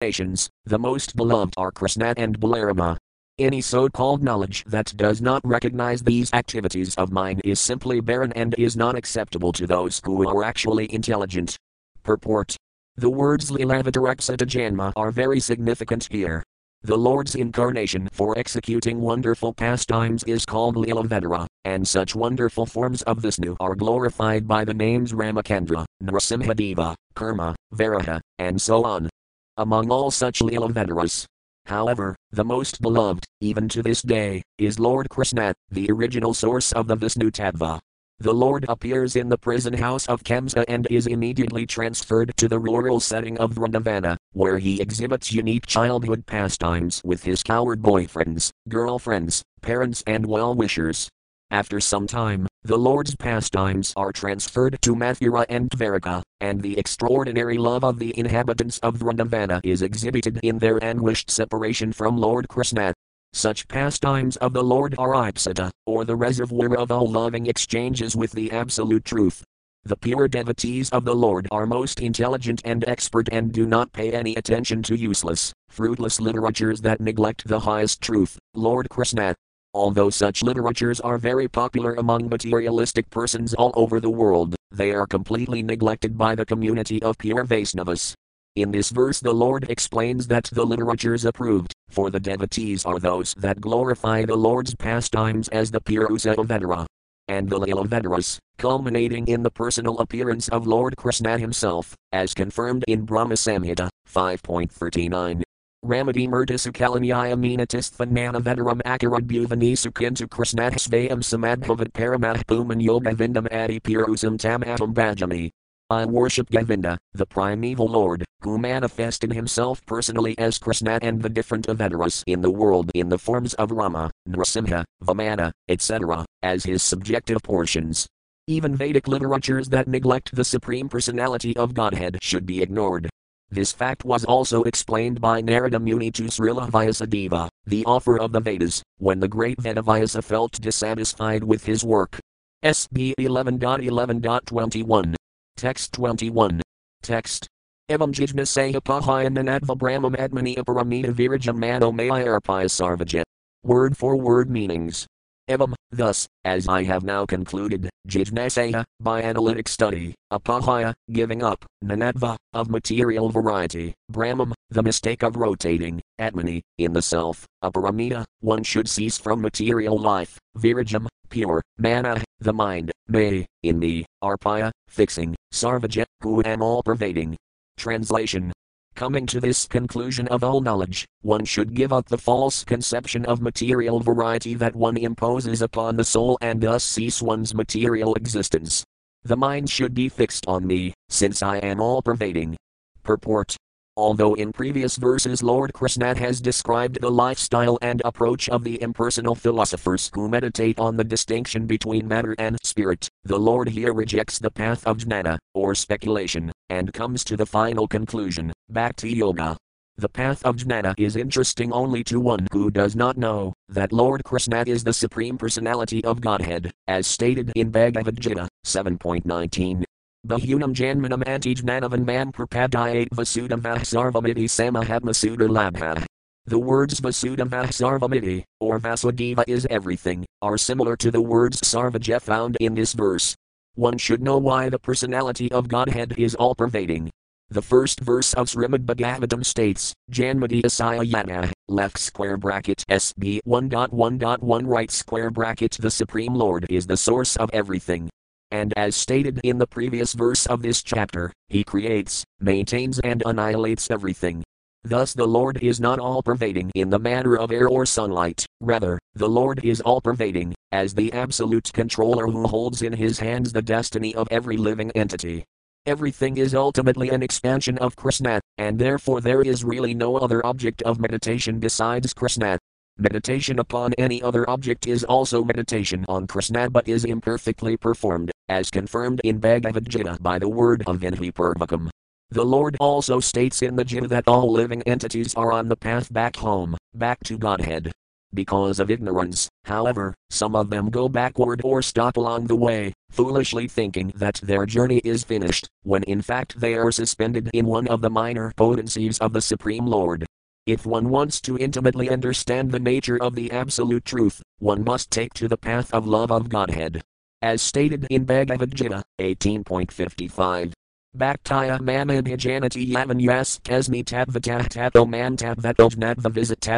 incarnations, the most beloved are Krishna and Balarama. Any so called knowledge that does not recognize these activities of mind is simply barren and is not acceptable to those who are actually intelligent. Purport The words Lilavataraksa Janma are very significant here. The Lord's incarnation for executing wonderful pastimes is called Lilavatara, and such wonderful forms of Vishnu are glorified by the names Ramacandra, Narasimhadeva, Kurma, Varaha, and so on. Among all such Lilavataras, however, the most beloved, even to this day, is Lord Krishna, the original source of the Vishnu Tattva. The Lord appears in the prison house of Kamsa and is immediately transferred to the rural setting of Vrindavana, where he exhibits unique childhood pastimes with his coward boyfriends, girlfriends, parents, and well wishers. After some time, the Lord's pastimes are transferred to Mathura and Dvaraka, and the extraordinary love of the inhabitants of Vrindavana is exhibited in their anguished separation from Lord Krishna. Such pastimes of the Lord are Ipsita, or the reservoir of all loving exchanges with the Absolute Truth. The pure devotees of the Lord are most intelligent and expert and do not pay any attention to useless, fruitless literatures that neglect the highest truth, Lord Krishna. Although such literatures are very popular among materialistic persons all over the world, they are completely neglected by the community of pure Vaisnavas. In this verse, the Lord explains that the literatures approved for the devotees are those that glorify the Lord's pastimes as the Purusa Vedara. And the Lilavataras, culminating in the personal appearance of Lord Krishna himself, as confirmed in Brahma Samhita 5.39. Ramadi Murtisukalanyaya Minatisthvanana Vedaram Akarad Bhuvani Sukintu Krishnahsvayam Samadbhavat Paramahpuman Yoga Vindam Adi Purusam Tamatam Bhajami. I worship Govinda, the primeval Lord, who manifested himself personally as Krishna and the different Avataras in the world in the forms of Rama, Nrasimha, Vamana, etc., as his subjective portions. Even Vedic literatures that neglect the Supreme Personality of Godhead should be ignored. This fact was also explained by Narada Muni to Srila Vyasadeva, the author of the Vedas, when the great Vedavyasa felt dissatisfied with his work. SB 11.11.21. Text 21. Text. Evam jijnasaya pahayananadva bhramam admani aparamita virajam mano mayarpaya sarvaja. Word for word meanings. Evam, thus, as I have now concluded, jijnasaya, by analytic study, apahaya, giving up, Nanatva, of material variety, bhramam, the mistake of rotating, atmani, in the self, aparamita, one should cease from material life, virajam, pure, mana, the mind, may, in me, arpaya, fixing, sarvaja, who am all pervading. Translation Coming to this conclusion of all knowledge, one should give up the false conception of material variety that one imposes upon the soul and thus cease one's material existence. The mind should be fixed on me, since I am all pervading. Purport Although in previous verses Lord Krishna has described the lifestyle and approach of the impersonal philosophers who meditate on the distinction between matter and spirit, the Lord here rejects the path of jnana, or speculation, and comes to the final conclusion, Bhakti Yoga. The path of jnana is interesting only to one who does not know that Lord Krishna is the Supreme Personality of Godhead, as stated in Bhagavad Gita 7.19. Bahunam Janmanam Antijnanavan Man Prapadayat Vasudamah Sarvamiti Samahatmasuda Labha. The words Sarvamiti, or Vasudeva is everything, are similar to the words Sarvaja found in this verse. One should know why the personality of Godhead is all pervading. The first verse of Srimad Bhagavatam states, Janmati Asayayana, left square bracket SB 1.1.1 right square bracket The Supreme Lord is the source of everything. And as stated in the previous verse of this chapter, he creates, maintains, and annihilates everything. Thus, the Lord is not all pervading in the manner of air or sunlight, rather, the Lord is all pervading, as the absolute controller who holds in his hands the destiny of every living entity. Everything is ultimately an expansion of Krishna, and therefore there is really no other object of meditation besides Krishna. Meditation upon any other object is also meditation on Krishna but is imperfectly performed, as confirmed in Bhagavad Gita by the word of Vinhipurvakam. The Lord also states in the Gita that all living entities are on the path back home, back to Godhead. because of ignorance, however, some of them go backward or stop along the way, foolishly thinking that their journey is finished, when in fact they are suspended in one of the minor potencies of the Supreme Lord. If one wants to intimately understand the nature of the Absolute Truth, one must take to the path of love of Godhead. As stated in Bhagavad Gita 18.55. Bhaktaya mamabhijanati yavan yas kasmi tadvatah tato man tadvatojnadva visit.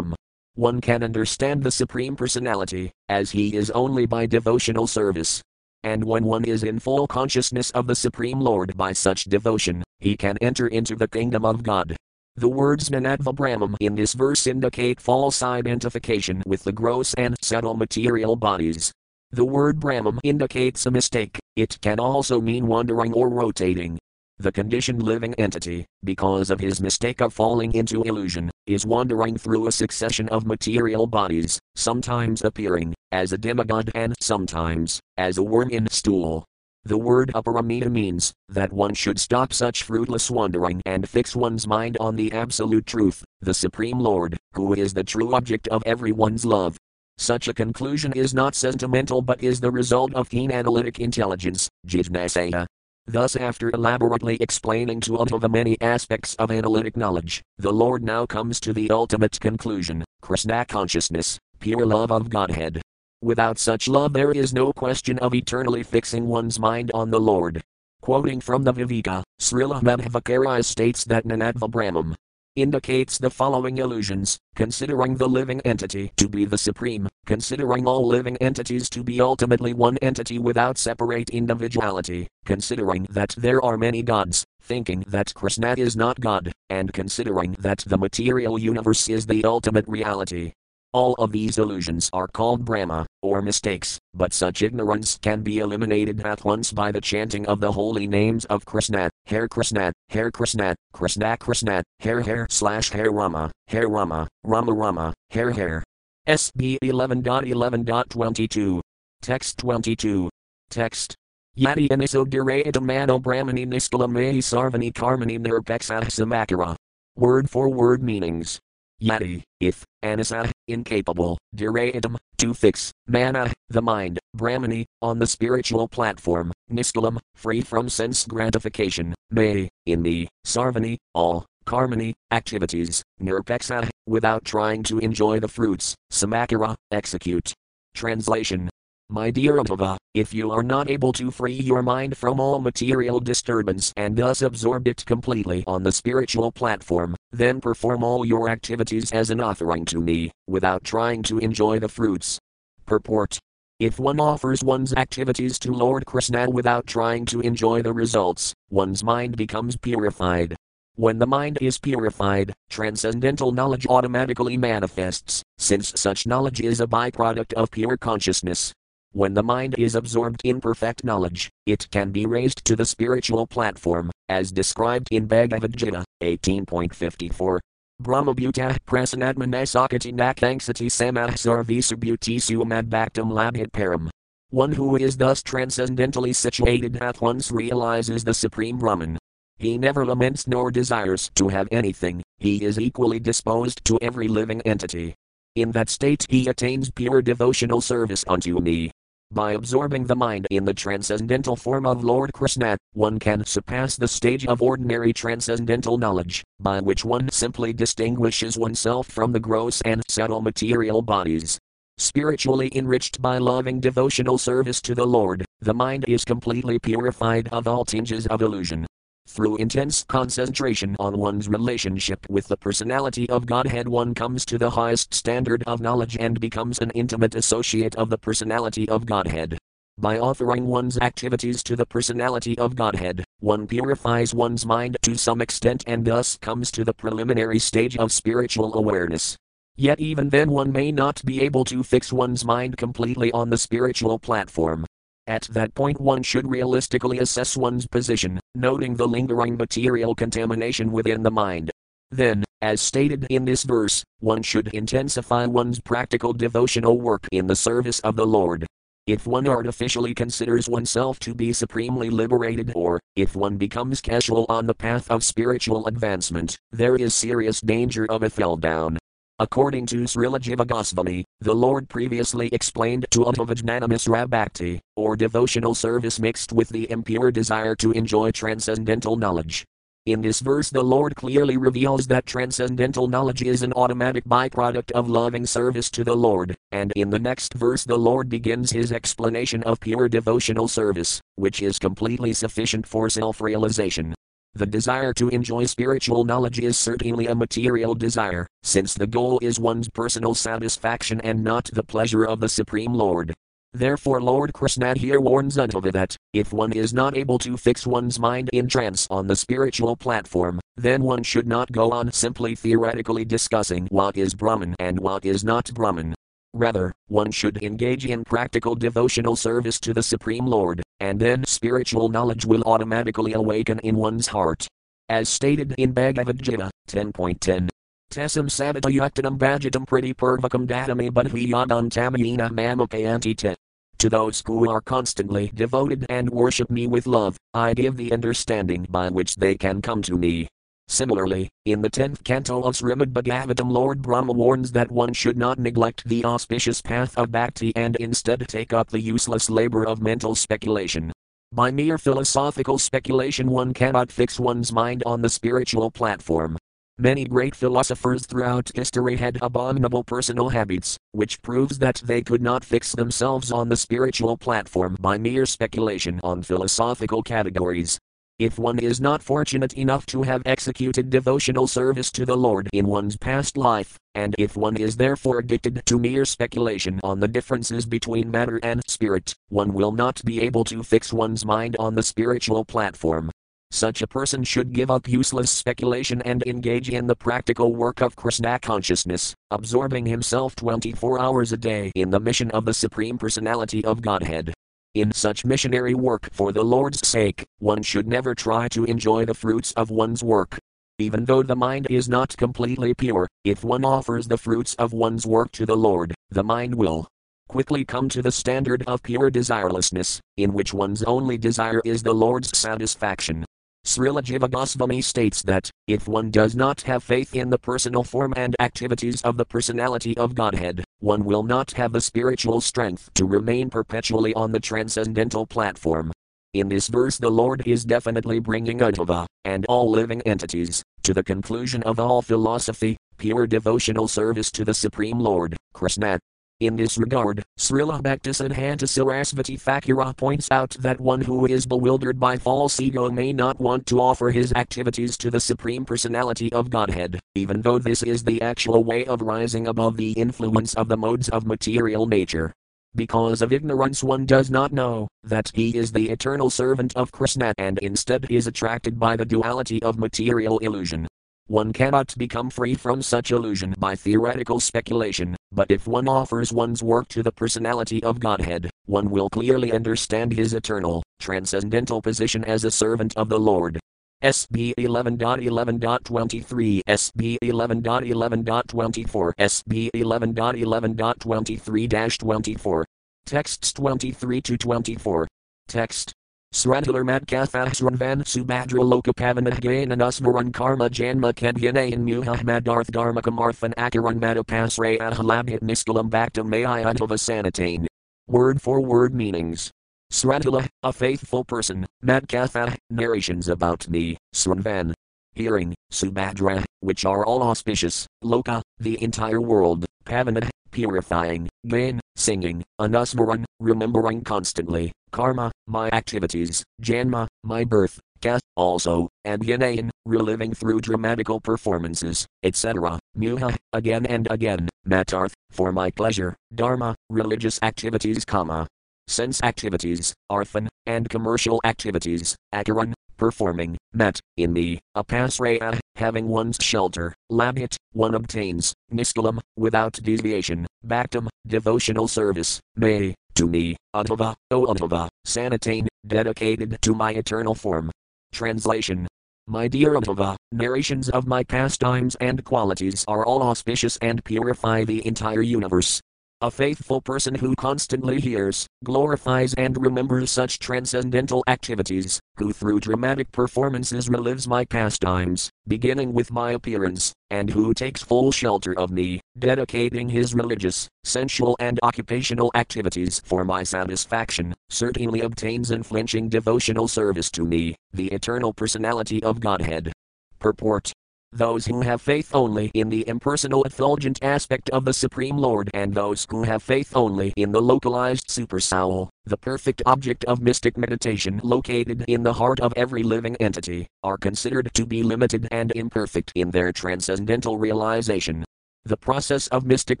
One can understand the Supreme Personality, as he is only by devotional service. And when one is in full consciousness of the Supreme Lord by such devotion, he can enter into the kingdom of God. The words Nanatva Bhramam in this verse indicate false identification with the gross and subtle material bodies. The word Bhramam indicates a mistake, it can also mean wandering or rotating. The conditioned living entity, because of his mistake of falling into illusion, is wandering through a succession of material bodies, sometimes appearing as a demigod and sometimes as a worm in stool. The word aparamita means that one should stop such fruitless wandering and fix one's mind on the absolute truth, the Supreme Lord, who is the true object of everyone's love. Such a conclusion is not sentimental but is the result of keen analytic intelligence, jijnasaya. Thus, after elaborately explaining to us the many aspects of analytic knowledge, the Lord now comes to the ultimate conclusion Krishna consciousness, pure love of Godhead. Without such love, there is no question of eternally fixing one's mind on the Lord. Quoting from the Viveka, Srila Madhvacarya states that Nanatva Bhramam indicates the following illusions considering the living entity to be the supreme, considering all living entities to be ultimately one entity without separate individuality, considering that there are many gods, thinking that Krishna is not God, and considering that the material universe is the ultimate reality. All of these illusions are called Bhrama, or mistakes, but such ignorance can be eliminated at once by the chanting of the holy names of Krishna, Hare Krishna, Hare Krishna, Krishna Krishna, Hare Hare slash Hare Rama, Hare Rama, Rama Rama, Hare Hare. SB 11.11.22. Text 22. Text. Yadi aniso durayata mano brahmani niskalamahi sarvani karmani nirpeksah samakara. Word for word meanings. Yadi, if, anasa, incapable, dirayatam, to fix, mana, the mind, brahmani, on the spiritual platform, niskalam, free from sense gratification, may, in the, sarvani, all, karmani, activities, nirpeksa, without trying to enjoy the fruits, samakara, execute. Translation my dear Uddhava, if you are not able to free your mind from all material disturbance and thus absorb it completely on the spiritual platform, then perform all your activities as an offering to me, without trying to enjoy the fruits. Purport if one offers one's activities to Lord Krishna without trying to enjoy the results, one's mind becomes purified. When the mind is purified, transcendental knowledge automatically manifests, since such knowledge is a byproduct of pure consciousness. When the mind is absorbed in perfect knowledge, it can be raised to the spiritual platform, as described in Bhagavad Gita 18.54. Brahmabhuta prasanadmanasakati nakanksati samah sarvisubhuti sumadbhaktam labhit param. One who is thus transcendentally situated at once realizes the Supreme Brahman. He never laments nor desires to have anything, he is equally disposed to every living entity. In that state he attains pure devotional service unto me. By absorbing the mind in the transcendental form of Lord Krishna, one can surpass the stage of ordinary transcendental knowledge, by which one simply distinguishes oneself from the gross and subtle material bodies. Spiritually enriched by loving devotional service to the Lord, the mind is completely purified of all tinges of illusion. Through intense concentration on one's relationship with the personality of Godhead, one comes to the highest standard of knowledge and becomes an intimate associate of the personality of Godhead. By offering one's activities to the personality of Godhead, one purifies one's mind to some extent and thus comes to the preliminary stage of spiritual awareness. Yet, even then, one may not be able to fix one's mind completely on the spiritual platform. At that point, one should realistically assess one's position, noting the lingering material contamination within the mind. Then, as stated in this verse, one should intensify one's practical devotional work in the service of the Lord. If one artificially considers oneself to be supremely liberated, or if one becomes casual on the path of spiritual advancement, there is serious danger of a fell down. According to Srila Jiva Goswami, the Lord previously explained to Uddhavajnana Bhakti, or devotional service mixed with the impure desire to enjoy transcendental knowledge. In this verse, the Lord clearly reveals that transcendental knowledge is an automatic byproduct of loving service to the Lord, and in the next verse, the Lord begins his explanation of pure devotional service, which is completely sufficient for self realization. The desire to enjoy spiritual knowledge is certainly a material desire, since the goal is one's personal satisfaction and not the pleasure of the Supreme Lord. Therefore, Lord Krishna here warns Uddhava that, if one is not able to fix one's mind in trance on the spiritual platform, then one should not go on simply theoretically discussing what is Brahman and what is not Brahman. Rather, one should engage in practical devotional service to the Supreme Lord, and then spiritual knowledge will automatically awaken in one's heart. As stated in Bhagavad Gita 10.10. Tesam savatayuktanam bhajatam priti purvakam datame budhviyadam tamayina mamapayanti te. To those who are constantly devoted and worship me with love, I give the understanding by which they can come to me. Similarly, in the 10th canto of Srimad Bhagavatam, Lord Brahma warns that one should not neglect the auspicious path of bhakti and instead take up the useless labor of mental speculation. By mere philosophical speculation, one cannot fix one's mind on the spiritual platform. Many great philosophers throughout history had abominable personal habits, which proves that they could not fix themselves on the spiritual platform by mere speculation on philosophical categories. If one is not fortunate enough to have executed devotional service to the Lord in one's past life, and if one is therefore addicted to mere speculation on the differences between matter and spirit, one will not be able to fix one's mind on the spiritual platform. Such a person should give up useless speculation and engage in the practical work of Krishna consciousness, absorbing himself 24 hours a day in the mission of the Supreme Personality of Godhead. In such missionary work for the Lord's sake, one should never try to enjoy the fruits of one's work. Even though the mind is not completely pure, if one offers the fruits of one's work to the Lord, the mind will quickly come to the standard of pure desirelessness, in which one's only desire is the Lord's satisfaction. Srila Jiva Goswami states that, if one does not have faith in the personal form and activities of the personality of Godhead, one will not have the spiritual strength to remain perpetually on the transcendental platform. In this verse, the Lord is definitely bringing Uddhava, and all living entities, to the conclusion of all philosophy, pure devotional service to the Supreme Lord, Krishna. In this regard, Srila Bhaktisiddhanta Sarasvati Thakura points out that one who is bewildered by false ego may not want to offer his activities to the Supreme Personality of Godhead, even though this is the actual way of rising above the influence of the modes of material nature. Because of ignorance, one does not know that he is the eternal servant of Krishna and instead is attracted by the duality of material illusion. One cannot become free from such illusion by theoretical speculation, but if one offers one's work to the personality of Godhead, one will clearly understand his eternal, transcendental position as a servant of the Lord. SB 11.11.23, SB 11.11.24, SB 11.11.23-24 Texts 23 to 24. Text Sradalar Madkathasranvan Subhadra Lokapavanahgayan Usmaran Karma Janma Kedhyanayan Muhammadarth Dharmakamarthan Akaran Madapasray Ahalabhit Niskalam Bhaktam Mai Uddhava Word for word meanings. Sradhala, a faithful person, Madkatha, narrations about me, Sranvan. Hearing, Subhadra, which are all auspicious, Loka, the entire world, Pavana, purifying, gain, singing, anusmaran, remembering constantly, karma, my activities, janma, my birth, ka, also, and yanayan, reliving through dramatical performances, etc., muha, again and again, matarth, for my pleasure, dharma, religious activities, kama, sense activities, arthan, and commercial activities, akaran, performing, met, in me, apasraya, having one's shelter, labhit, one obtains, niskalam, without deviation, bhaktam, devotional service, may, to me, Uddhava, O Uddhava, sanatain, dedicated to my eternal form. Translation my dear Uddhava, narrations of my pastimes and qualities are all auspicious and purify the entire universe. A faithful person who constantly hears, glorifies, and remembers such transcendental activities, who through dramatic performances relives my pastimes, beginning with my appearance, and who takes full shelter of me, dedicating his religious, sensual, and occupational activities for my satisfaction, certainly obtains unflinching devotional service to me, the eternal personality of Godhead. Purport those who have faith only in the impersonal effulgent aspect of the Supreme Lord and those who have faith only in the localized supersoul, the perfect object of mystic meditation located in the heart of every living entity, are considered to be limited and imperfect in their transcendental realization. The process of mystic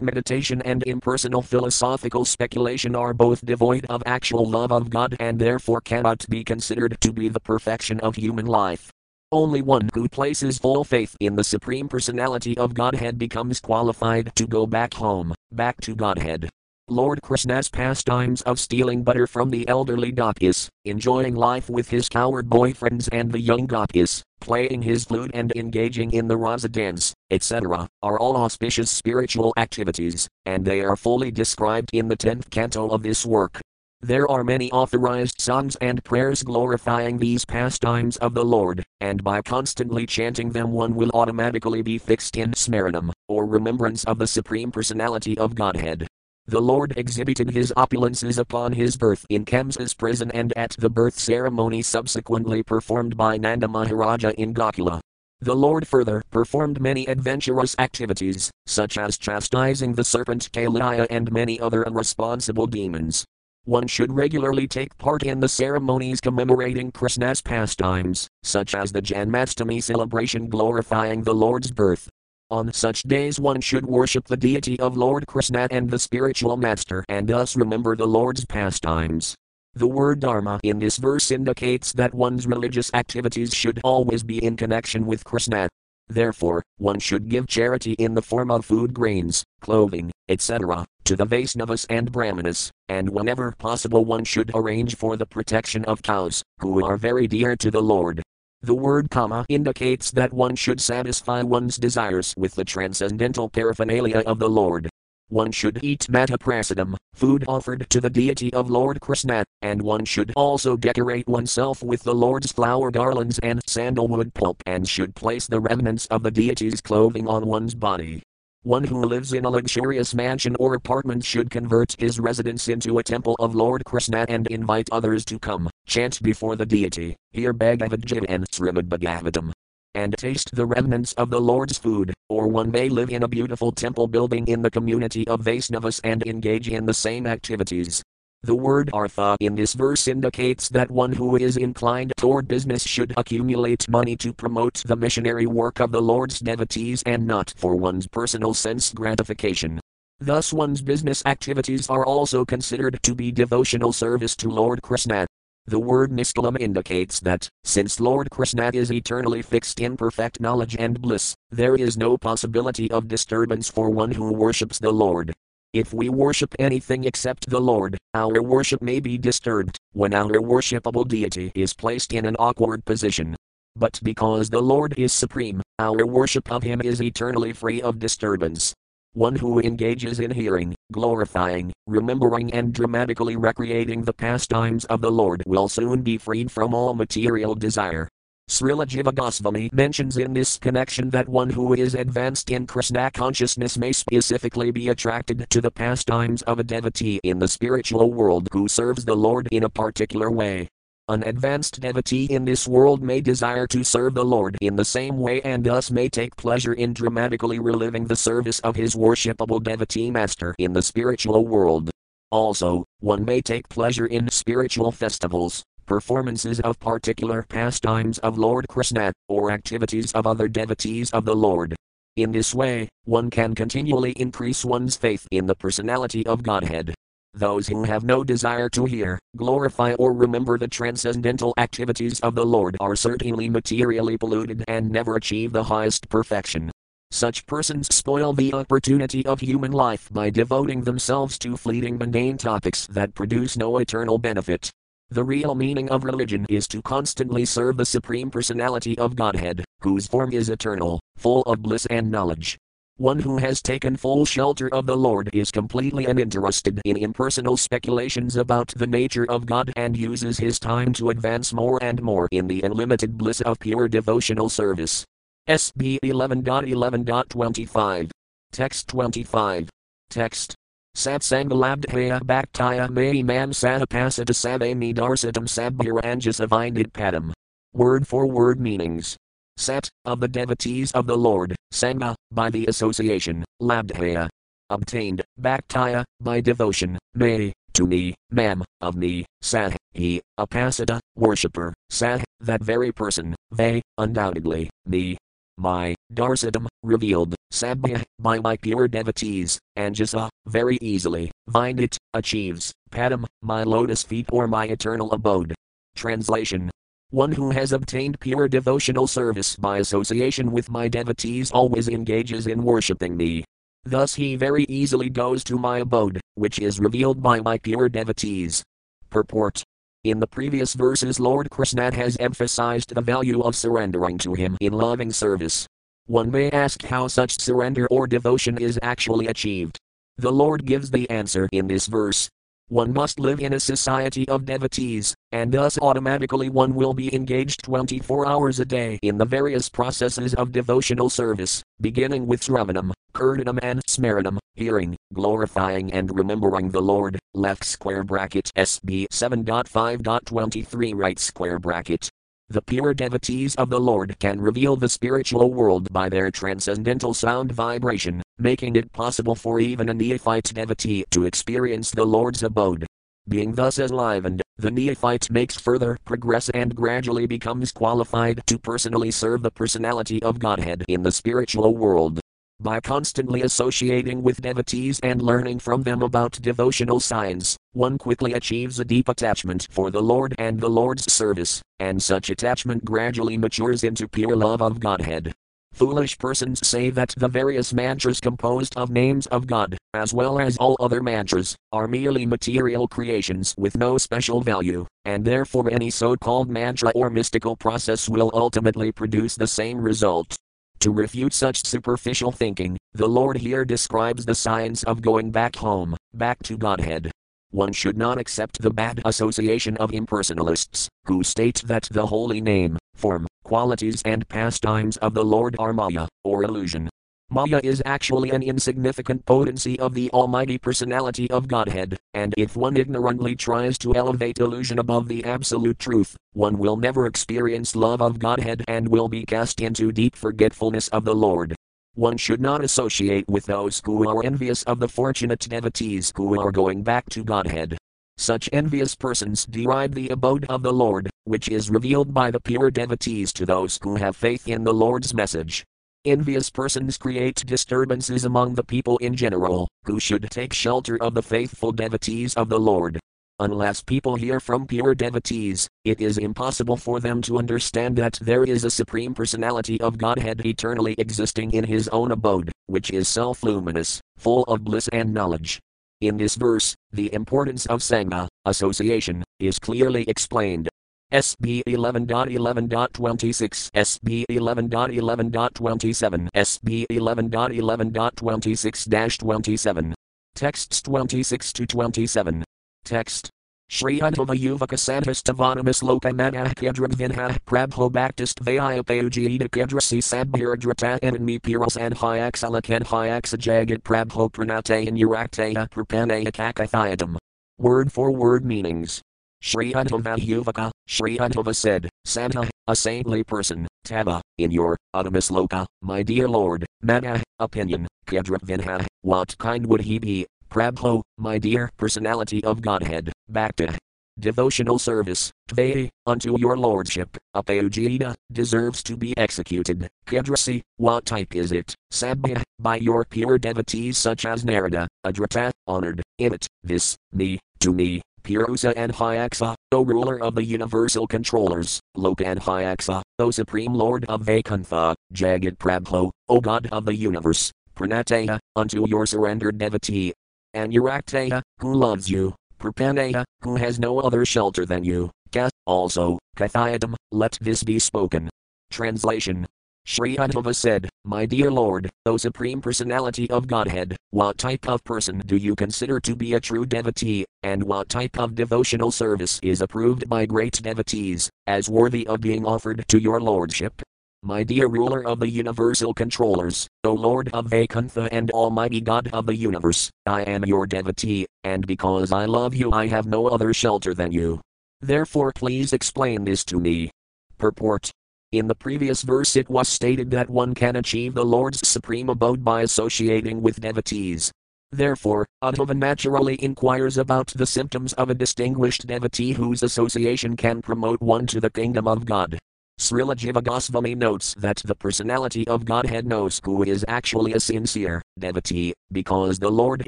meditation and impersonal philosophical speculation are both devoid of actual love of God and therefore cannot be considered to be the perfection of human life. Only one who places full faith in the Supreme Personality of Godhead becomes qualified to go back home, back to Godhead. Lord Krishna's pastimes of stealing butter from the elderly gopis, enjoying life with his coward boyfriends and the young gopis, playing his flute and engaging in the rasa dance, etc., are all auspicious spiritual activities, and they are fully described in the 10th canto of this work. There are many authorized songs and prayers glorifying these pastimes of the Lord, and by constantly chanting them, one will automatically be fixed in smaranam, or remembrance of the Supreme Personality of Godhead. The Lord exhibited his opulences upon his birth in Kamsa's prison and at the birth ceremony subsequently performed by Nanda Maharaja in Gokula. The Lord further performed many adventurous activities, such as chastising the serpent Kalia and many other irresponsible demons. One should regularly take part in the ceremonies commemorating Krishna's pastimes, such as the Janmastami celebration glorifying the Lord's birth. On such days, one should worship the deity of Lord Krishna and the spiritual master and thus remember the Lord's pastimes. The word Dharma in this verse indicates that one's religious activities should always be in connection with Krishna. Therefore, one should give charity in the form of food grains, clothing, etc., to the Vaisnavas and Brahmanas, and whenever possible one should arrange for the protection of cows, who are very dear to the Lord. The word kama indicates that one should satisfy one's desires with the transcendental paraphernalia of the Lord. One should eat mataprasadam, food offered to the deity of Lord Krishna, and one should also decorate oneself with the Lord's flower garlands and sandalwood pulp and should place the remnants of the deity's clothing on one's body. One who lives in a luxurious mansion or apartment should convert his residence into a temple of Lord Krishna and invite others to come, chant before the deity, hear Bhagavad Gita and Srimad Bhagavatam, and taste the remnants of the Lord's food, or one may live in a beautiful temple building in the community of Vaisnavas and engage in the same activities. The word artha in this verse indicates that one who is inclined toward business should accumulate money to promote the missionary work of the Lord's devotees and not for one's personal sense gratification. Thus, one's business activities are also considered to be devotional service to Lord Krishna. The word Niskalam indicates that, since Lord Krishna is eternally fixed in perfect knowledge and bliss, there is no possibility of disturbance for one who worships the Lord. If we worship anything except the Lord, our worship may be disturbed when our worshipable deity is placed in an awkward position. But because the Lord is supreme, our worship of Him is eternally free of disturbance. One who engages in hearing, glorifying, remembering, and dramatically recreating the pastimes of the Lord will soon be freed from all material desire. Srila Jiva Goswami mentions in this connection that one who is advanced in Krishna consciousness may specifically be attracted to the pastimes of a devotee in the spiritual world who serves the Lord in a particular way. An advanced devotee in this world may desire to serve the Lord in the same way and thus may take pleasure in dramatically reliving the service of his worshipable devotee master in the spiritual world. Also, one may take pleasure in spiritual festivals, performances of particular pastimes of Lord Krishna, or activities of other devotees of the Lord. In this way, one can continually increase one's faith in the personality of Godhead. Those who have no desire to hear, glorify, or remember the transcendental activities of the Lord are certainly materially polluted and never achieve the highest perfection. Such persons spoil the opportunity of human life by devoting themselves to fleeting mundane topics that produce no eternal benefit. The real meaning of religion is to constantly serve the Supreme Personality of Godhead, whose form is eternal, full of bliss and knowledge. One who has taken full shelter of the Lord is completely uninterested in impersonal speculations about the nature of God and uses his time to advance more and more in the unlimited bliss of pure devotional service. SB 11.11.25. Text 25. Text. Satsangalabdhaya Bhaktaya May Mam Satapasata Savami Darsatam Sabhira Anjasavindit Padam. Word for word meanings. Sat, of the devotees of the Lord, Sangha, by the association, Labdhaya. Obtained, Bhaktaya, by devotion, May, to me, Mam, of me, Sah, he, Apasada, worshipper, Sah, that very person, they, undoubtedly, me, my, Darsadam, revealed, Sabhya, by my pure devotees, Anjasa, very easily, find it, achieves, Padam, my lotus feet or my eternal abode. Translation one who has obtained pure devotional service by association with my devotees always engages in worshipping me. Thus he very easily goes to my abode, which is revealed by my pure devotees. Purport in the previous verses, Lord Krishna has emphasized the value of surrendering to Him in loving service. One may ask how such surrender or devotion is actually achieved. The Lord gives the answer in this verse one must live in a society of devotees, and thus automatically one will be engaged 24 hours a day in the various processes of devotional service, beginning with Sravanam, Kirtanam, and Smaranam, hearing, glorifying, and remembering the Lord. Left square bracket SB 7.5.23 right square bracket. The pure devotees of the Lord can reveal the spiritual world by their transcendental sound vibration, making it possible for even a neophyte devotee to experience the Lord's abode. Being thus enlivened, the neophyte makes further progress and gradually becomes qualified to personally serve the personality of Godhead in the spiritual world. By constantly associating with devotees and learning from them about devotional science, one quickly achieves a deep attachment for the Lord and the Lord's service, and such attachment gradually matures into pure love of Godhead. Foolish persons say that the various mantras composed of names of God, as well as all other mantras, are merely material creations with no special value, and therefore any so called mantra or mystical process will ultimately produce the same result. To refute such superficial thinking, the Lord here describes the science of going back home, back to Godhead. One should not accept the bad association of impersonalists, who state that the holy name, form, qualities, and pastimes of the Lord are Maya, or illusion. Maya is actually an insignificant potency of the Almighty Personality of Godhead, and if one ignorantly tries to elevate illusion above the absolute truth, one will never experience love of Godhead and will be cast into deep forgetfulness of the Lord. One should not associate with those who are envious of the fortunate devotees who are going back to Godhead. Such envious persons deride the abode of the Lord, which is revealed by the pure devotees to those who have faith in the Lord's message. Envious persons create disturbances among the people in general, who should take shelter of the faithful devotees of the Lord. Unless people hear from pure devotees, it is impossible for them to understand that there is a Supreme Personality of Godhead eternally existing in His own abode, which is self luminous, full of bliss and knowledge. In this verse, the importance of Sangha, association, is clearly explained. SB 11.11.26, SB 11.11.27, SB 11.11.26 27. Texts 26 to 27. Text. Shri Uddhava Yuvaka Santastavanamas Lokamana Kedravinha Prabho Baptist Vayapayujita Kedrasi Sabhiradrata Enemy Piras and Hyaxalakan Hyaxajagat Prabho Pranate and Urakteya Prapanaya Kakathiadam. Word for word meanings. Sri Uddhava Yuvaka, Sri Uddhava said, Santa, a saintly person, Tava, in your, Uttamasloka, my dear Lord, Mana, opinion, Kedravinha, what kind would he be? Prabhu, my dear personality of Godhead, Bhakta. Devotional service, Tvay, unto your lordship, Apayujita, deserves to be executed. Kedrasi, what type is it? Sabhya, by your pure devotees such as Narada, Adrata, honored, in it, this, me, to me, Purusadhyaksa, O ruler of the universal controllers, Lokadhyaksa, O supreme lord of Vaikuntha, Jagat Prabhu, O God of the universe, Pranataya, unto your surrendered devotee. Anurakteya, who loves you, Prapanaya, who has no other shelter than you, Ka, also, Kathayadam, let this be spoken. Translation Sri Uddhava said, My dear Lord, O Supreme Personality of Godhead, what type of person do you consider to be a true devotee, and what type of devotional service is approved by great devotees, as worthy of being offered to your Lordship? My dear ruler of the universal controllers, O Lord of Vaikuntha and Almighty God of the universe, I am your devotee, and because I love you, I have no other shelter than you. Therefore, please explain this to me. Purport in the previous verse, it was stated that one can achieve the Lord's supreme abode by associating with devotees. Therefore, Uddhava naturally inquires about the symptoms of a distinguished devotee whose association can promote one to the kingdom of God. Srila Jiva Goswami notes that the personality of Godhead knows who is actually a sincere devotee, because the Lord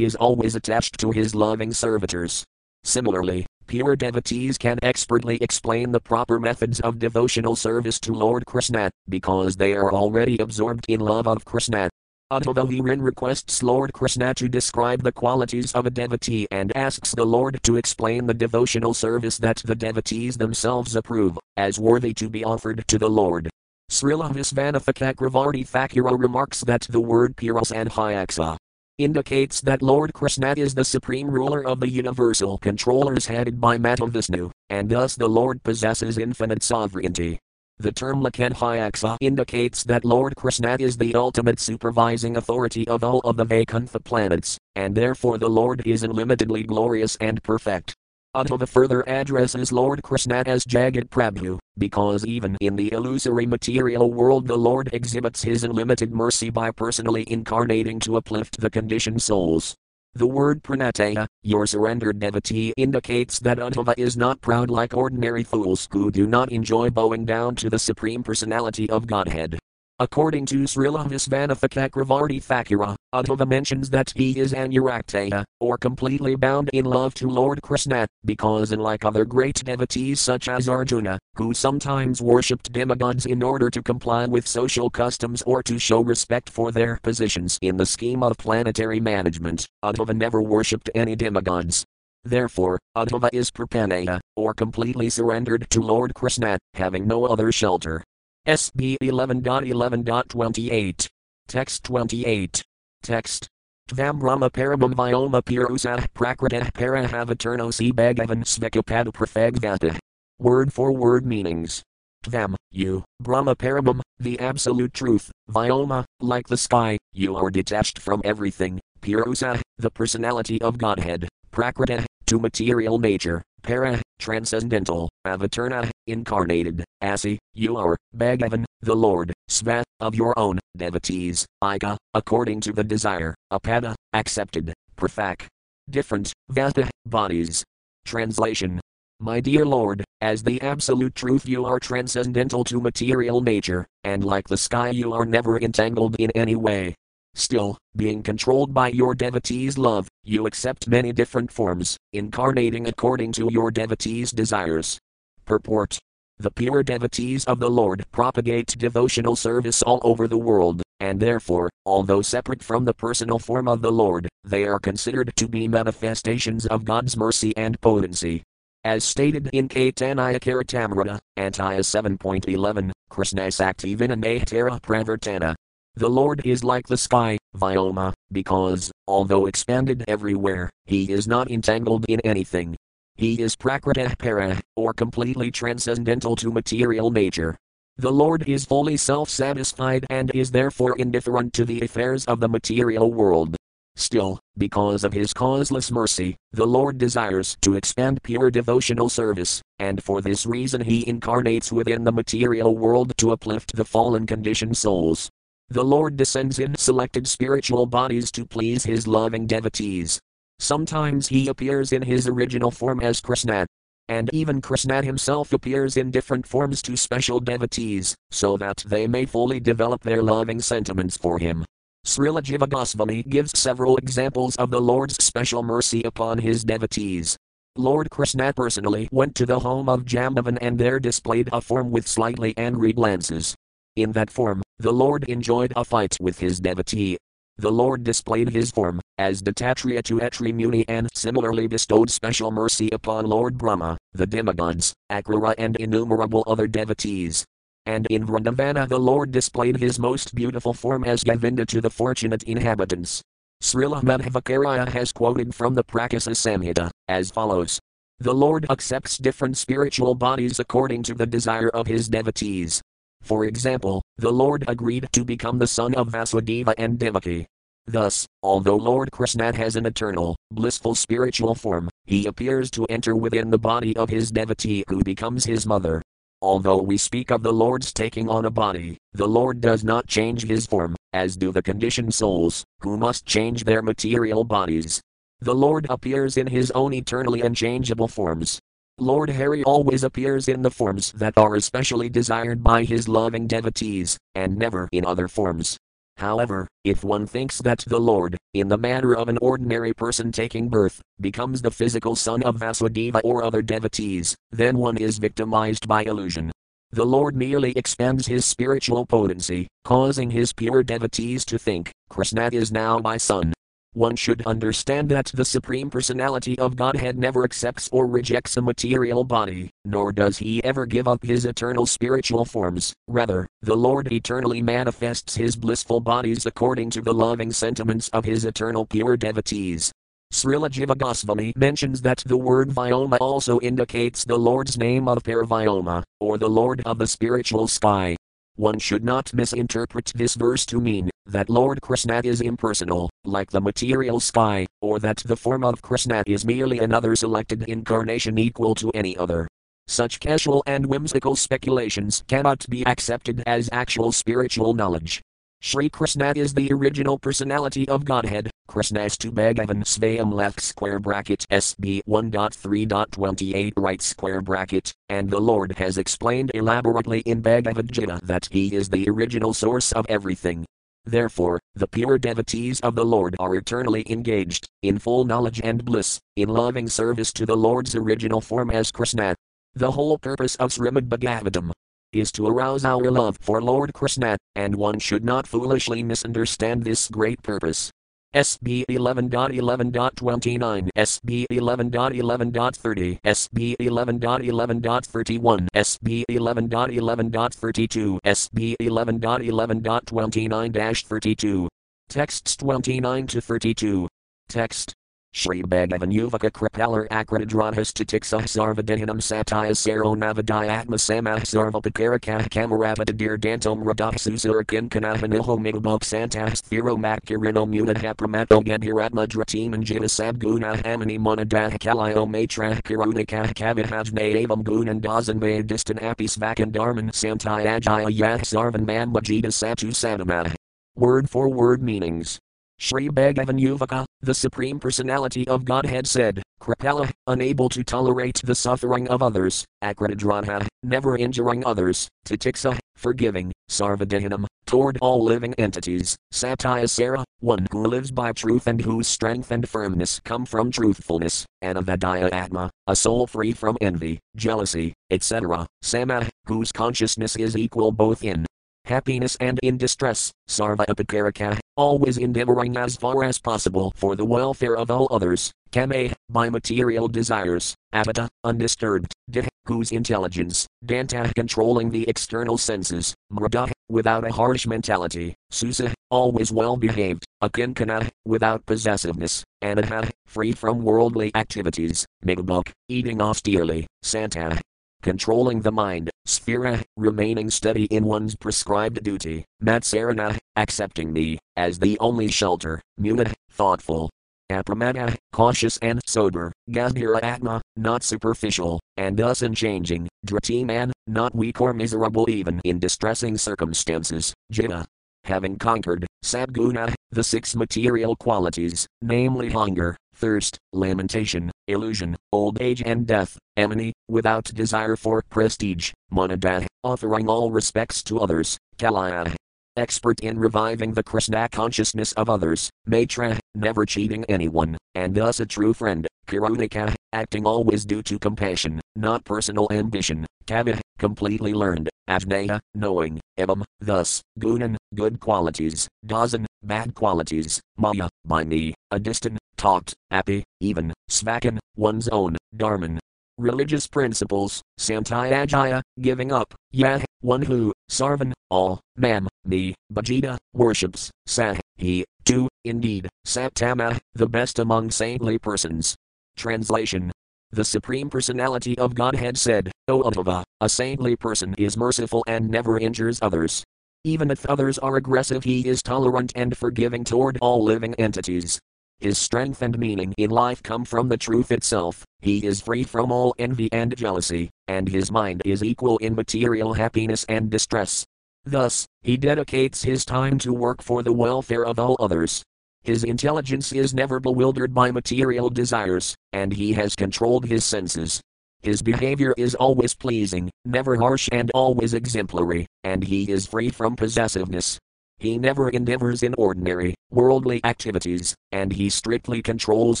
is always attached to his loving servitors. Similarly, pure devotees can expertly explain the proper methods of devotional service to Lord Krishna, because they are already absorbed in love of Krishna. Herein requests Lord Krishna to describe the qualities of a devotee and asks the Lord to explain the devotional service that the devotees themselves approve, as worthy to be offered to the Lord. Srila Visvanatha Chakravarti Thakura remarks that the word Puras and Hyaksa indicates that Lord Krishna is the supreme ruler of the universal controllers headed by Vishnu, and thus the Lord possesses infinite sovereignty. The term Lokadhyaksa indicates that Lord Krishna is the ultimate supervising authority of all of the Vaikuntha planets, and therefore the Lord is unlimitedly glorious and perfect. Uddhava further addresses Lord Krishna as Jagat Prabhu, because even in the illusory material world the Lord exhibits his unlimited mercy by personally incarnating to uplift the conditioned souls. The word pranataya, your surrendered devotee, indicates that Uddhava is not proud like ordinary fools who do not enjoy bowing down to the Supreme Personality of Godhead. According to Srila Visvanatha Chakravarti Thakura, Uddhava mentions that he is Anurakteya, or completely bound in love to Lord Krishna, because unlike other great devotees such as Arjuna, who sometimes worshipped demigods in order to comply with social customs or to show respect for their positions in the scheme of planetary management, Uddhava never worshipped any demigods. Therefore, Uddhava is Prapanaya, or completely surrendered to Lord Krishna, having no other shelter. SB 11.11.28. Text 28. Text. Tvam Brahma Paramam Vyoma Purusah Prakritah Parahavaturnosi Bhagavan Svekapadu Prafagvata. Word for word meanings. Tvam, you, Brahma Paramam, the absolute truth, Vyoma, like the sky, you are detached from everything, Purusa, the personality of Godhead, Prakrita, to material nature, Para, transcendental, Avatarna, incarnated, Asi, you are, Bhagavan, the Lord, Sva, of your own, devotees, Ika, according to the desire, Apada, accepted, Prafak, different, Vata, bodies. Translation My dear Lord, as the absolute truth you are transcendental to material nature, and like the sky you are never entangled in any way, Still, being controlled by your devotee's love, you accept many different forms, incarnating according to your devotee's desires. Purport The pure devotees of the Lord propagate devotional service all over the world, and therefore, although separate from the personal form of the Lord, they are considered to be manifestations of God's mercy and potency. As stated in Caitanya Charitamrita, Antya 7.11, Krishna Sakti Vinanahtara Pravartana, the Lord is like the sky, Vyoma, because, although expanded everywhere, he is not entangled in anything. He is prakrita para, or completely transcendental to material nature. The Lord is fully self satisfied and is therefore indifferent to the affairs of the material world. Still, because of his causeless mercy, the Lord desires to expand pure devotional service, and for this reason he incarnates within the material world to uplift the fallen conditioned souls. The Lord descends in selected spiritual bodies to please his loving devotees. Sometimes he appears in his original form as Krishna. And even Krishna himself appears in different forms to special devotees, so that they may fully develop their loving sentiments for him. Srila Jiva Goswami gives several examples of the Lord's special mercy upon his devotees. Lord Krishna personally went to the home of Jambavan and there displayed a form with slightly angry glances. In that form, the Lord enjoyed a fight with his devotee. The Lord displayed his form, as Dattatreya to Atri Muni and similarly bestowed special mercy upon Lord Brahma, the demigods, Akrura and innumerable other devotees. and in Vrindavana the Lord displayed his most beautiful form as Govinda to the fortunate inhabitants. Srila Madhvacarya has quoted from the Prakasa Samhita as follows The Lord accepts different spiritual bodies according to the desire of his devotees. For example, the Lord agreed to become the son of Vasudeva and Devaki. Thus, although Lord Krishna has an eternal, blissful spiritual form, he appears to enter within the body of his devotee who becomes his mother. Although we speak of the Lord's taking on a body, the Lord does not change his form, as do the conditioned souls, who must change their material bodies. The Lord appears in his own eternally unchangeable forms. Lord Hari always appears in the forms that are especially desired by his loving devotees, and never in other forms. However, if one thinks that the Lord, in the manner of an ordinary person taking birth, becomes the physical son of Vasudeva or other devotees, then one is victimized by illusion. The Lord merely expands his spiritual potency, causing his pure devotees to think, Krishna is now my son, one should understand that the Supreme Personality of Godhead never accepts or rejects a material body, nor does he ever give up his eternal spiritual forms. Rather, the Lord eternally manifests his blissful bodies according to the loving sentiments of his eternal pure devotees. Srila Jiva Goswami mentions that the word Vyoma also indicates the Lord's name of Paravyoma, or the Lord of the spiritual sky. One should not misinterpret this verse to mean that Lord Krishna is impersonal, like the material sky, or that the form of Krishna is merely another selected incarnation equal to any other. Such casual and whimsical speculations cannot be accepted as actual spiritual knowledge. Sri Krishna is the original personality of Godhead. Krishnastu Bhagavan Svayam left square bracket SB 1.3.28 right square bracket, and the Lord has explained elaborately in Bhagavad Gita that He is the original source of everything. Therefore, the pure devotees of the Lord are eternally engaged, in full knowledge and bliss, in loving service to the Lord's original form as Krishna. The whole purpose of Srimad Bhagavatam is to arouse our love for Lord Krishna, and one should not foolishly misunderstand this great purpose. SB 11.11.29, SB 11.11.30, SB 11.11.31, SB 11.11.32, SB 11.11.29 32. Texts 29 to 32. Text Shri Bhagavan Yuvaka Kripalar Akradradhastatiksah Sarvadehinam Satya Saro Navadayatma Samah Sarvapakaraka Kamarapata Dir Dantom Radah Susurakin Kanahanilho Migabok Santah Sphero Makirino Munadhapramato Gadhiratma Dratim and Jita Sabguna Hamani Monadah Kalio Matra Kirunika Kavihajne Avam Gunan Dazan Bay Distan Apis Vakan Dharman Samtai Ajaya Yath Sarvan Manmajita Satu Sadama. Word for word meanings. Sri Bhagavan Yuvaka, the Supreme Personality of Godhead said, Kripala, unable to tolerate the suffering of others, Akradradha, never injuring others, Titiksa, forgiving, Sarvadehinam, toward all living entities, Satyasara, one who lives by truth and whose strength and firmness come from truthfulness, Anavadaya Atma, a soul free from envy, jealousy, etc., Sama, whose consciousness is equal both in happiness and in distress, sarva apakaraka, always endeavoring as far as possible for the welfare of all others, kame, by material desires, apata, undisturbed, dih, whose intelligence, danta controlling the external senses, mrada, without a harsh mentality, susa, always well behaved, akinkana, without possessiveness, anaha, free from worldly activities, migabuk, eating austerely, santa, controlling the mind, sphera, remaining steady in one's prescribed duty, matsarana, accepting me, as the only shelter, muna, thoughtful, apramana, cautious and sober, gazdhira atma, not superficial, and thus unchanging, dratiman, not weak or miserable even in distressing circumstances, jita, having conquered, sabguna, the six material qualities, namely hunger, thirst, lamentation, illusion, old age and death, enemy, without desire for prestige, monadah, offering all respects to others, kalaya, expert in reviving the Krishna consciousness of others, Maitra, never cheating anyone, and thus a true friend, Kirunika, acting always due to compassion, not personal ambition, Kavya, completely learned, Ajnaya, knowing, Evam, thus, Gunan, good qualities, Dazan, bad qualities, Maya, by me, a distant, talked, Api, even, Svakan, one's own, Dharman, religious principles, Samtyajaya, giving up, Yah, one who, Sarvan, all, Mam, me, Bhajita, worships, Sah, he, too, indeed, Sattama, the best among saintly persons. Translation the Supreme Personality of Godhead said, O Uddhava, a saintly person is merciful and never injures others. Even if others are aggressive, he is tolerant and forgiving toward all living entities. His strength and meaning in life come from the truth itself. He is free from all envy and jealousy, and his mind is equal in material happiness and distress. Thus, he dedicates his time to work for the welfare of all others. His intelligence is never bewildered by material desires, and he has controlled his senses. His behavior is always pleasing, never harsh, and always exemplary, and he is free from possessiveness. He never endeavors in ordinary, worldly activities, and he strictly controls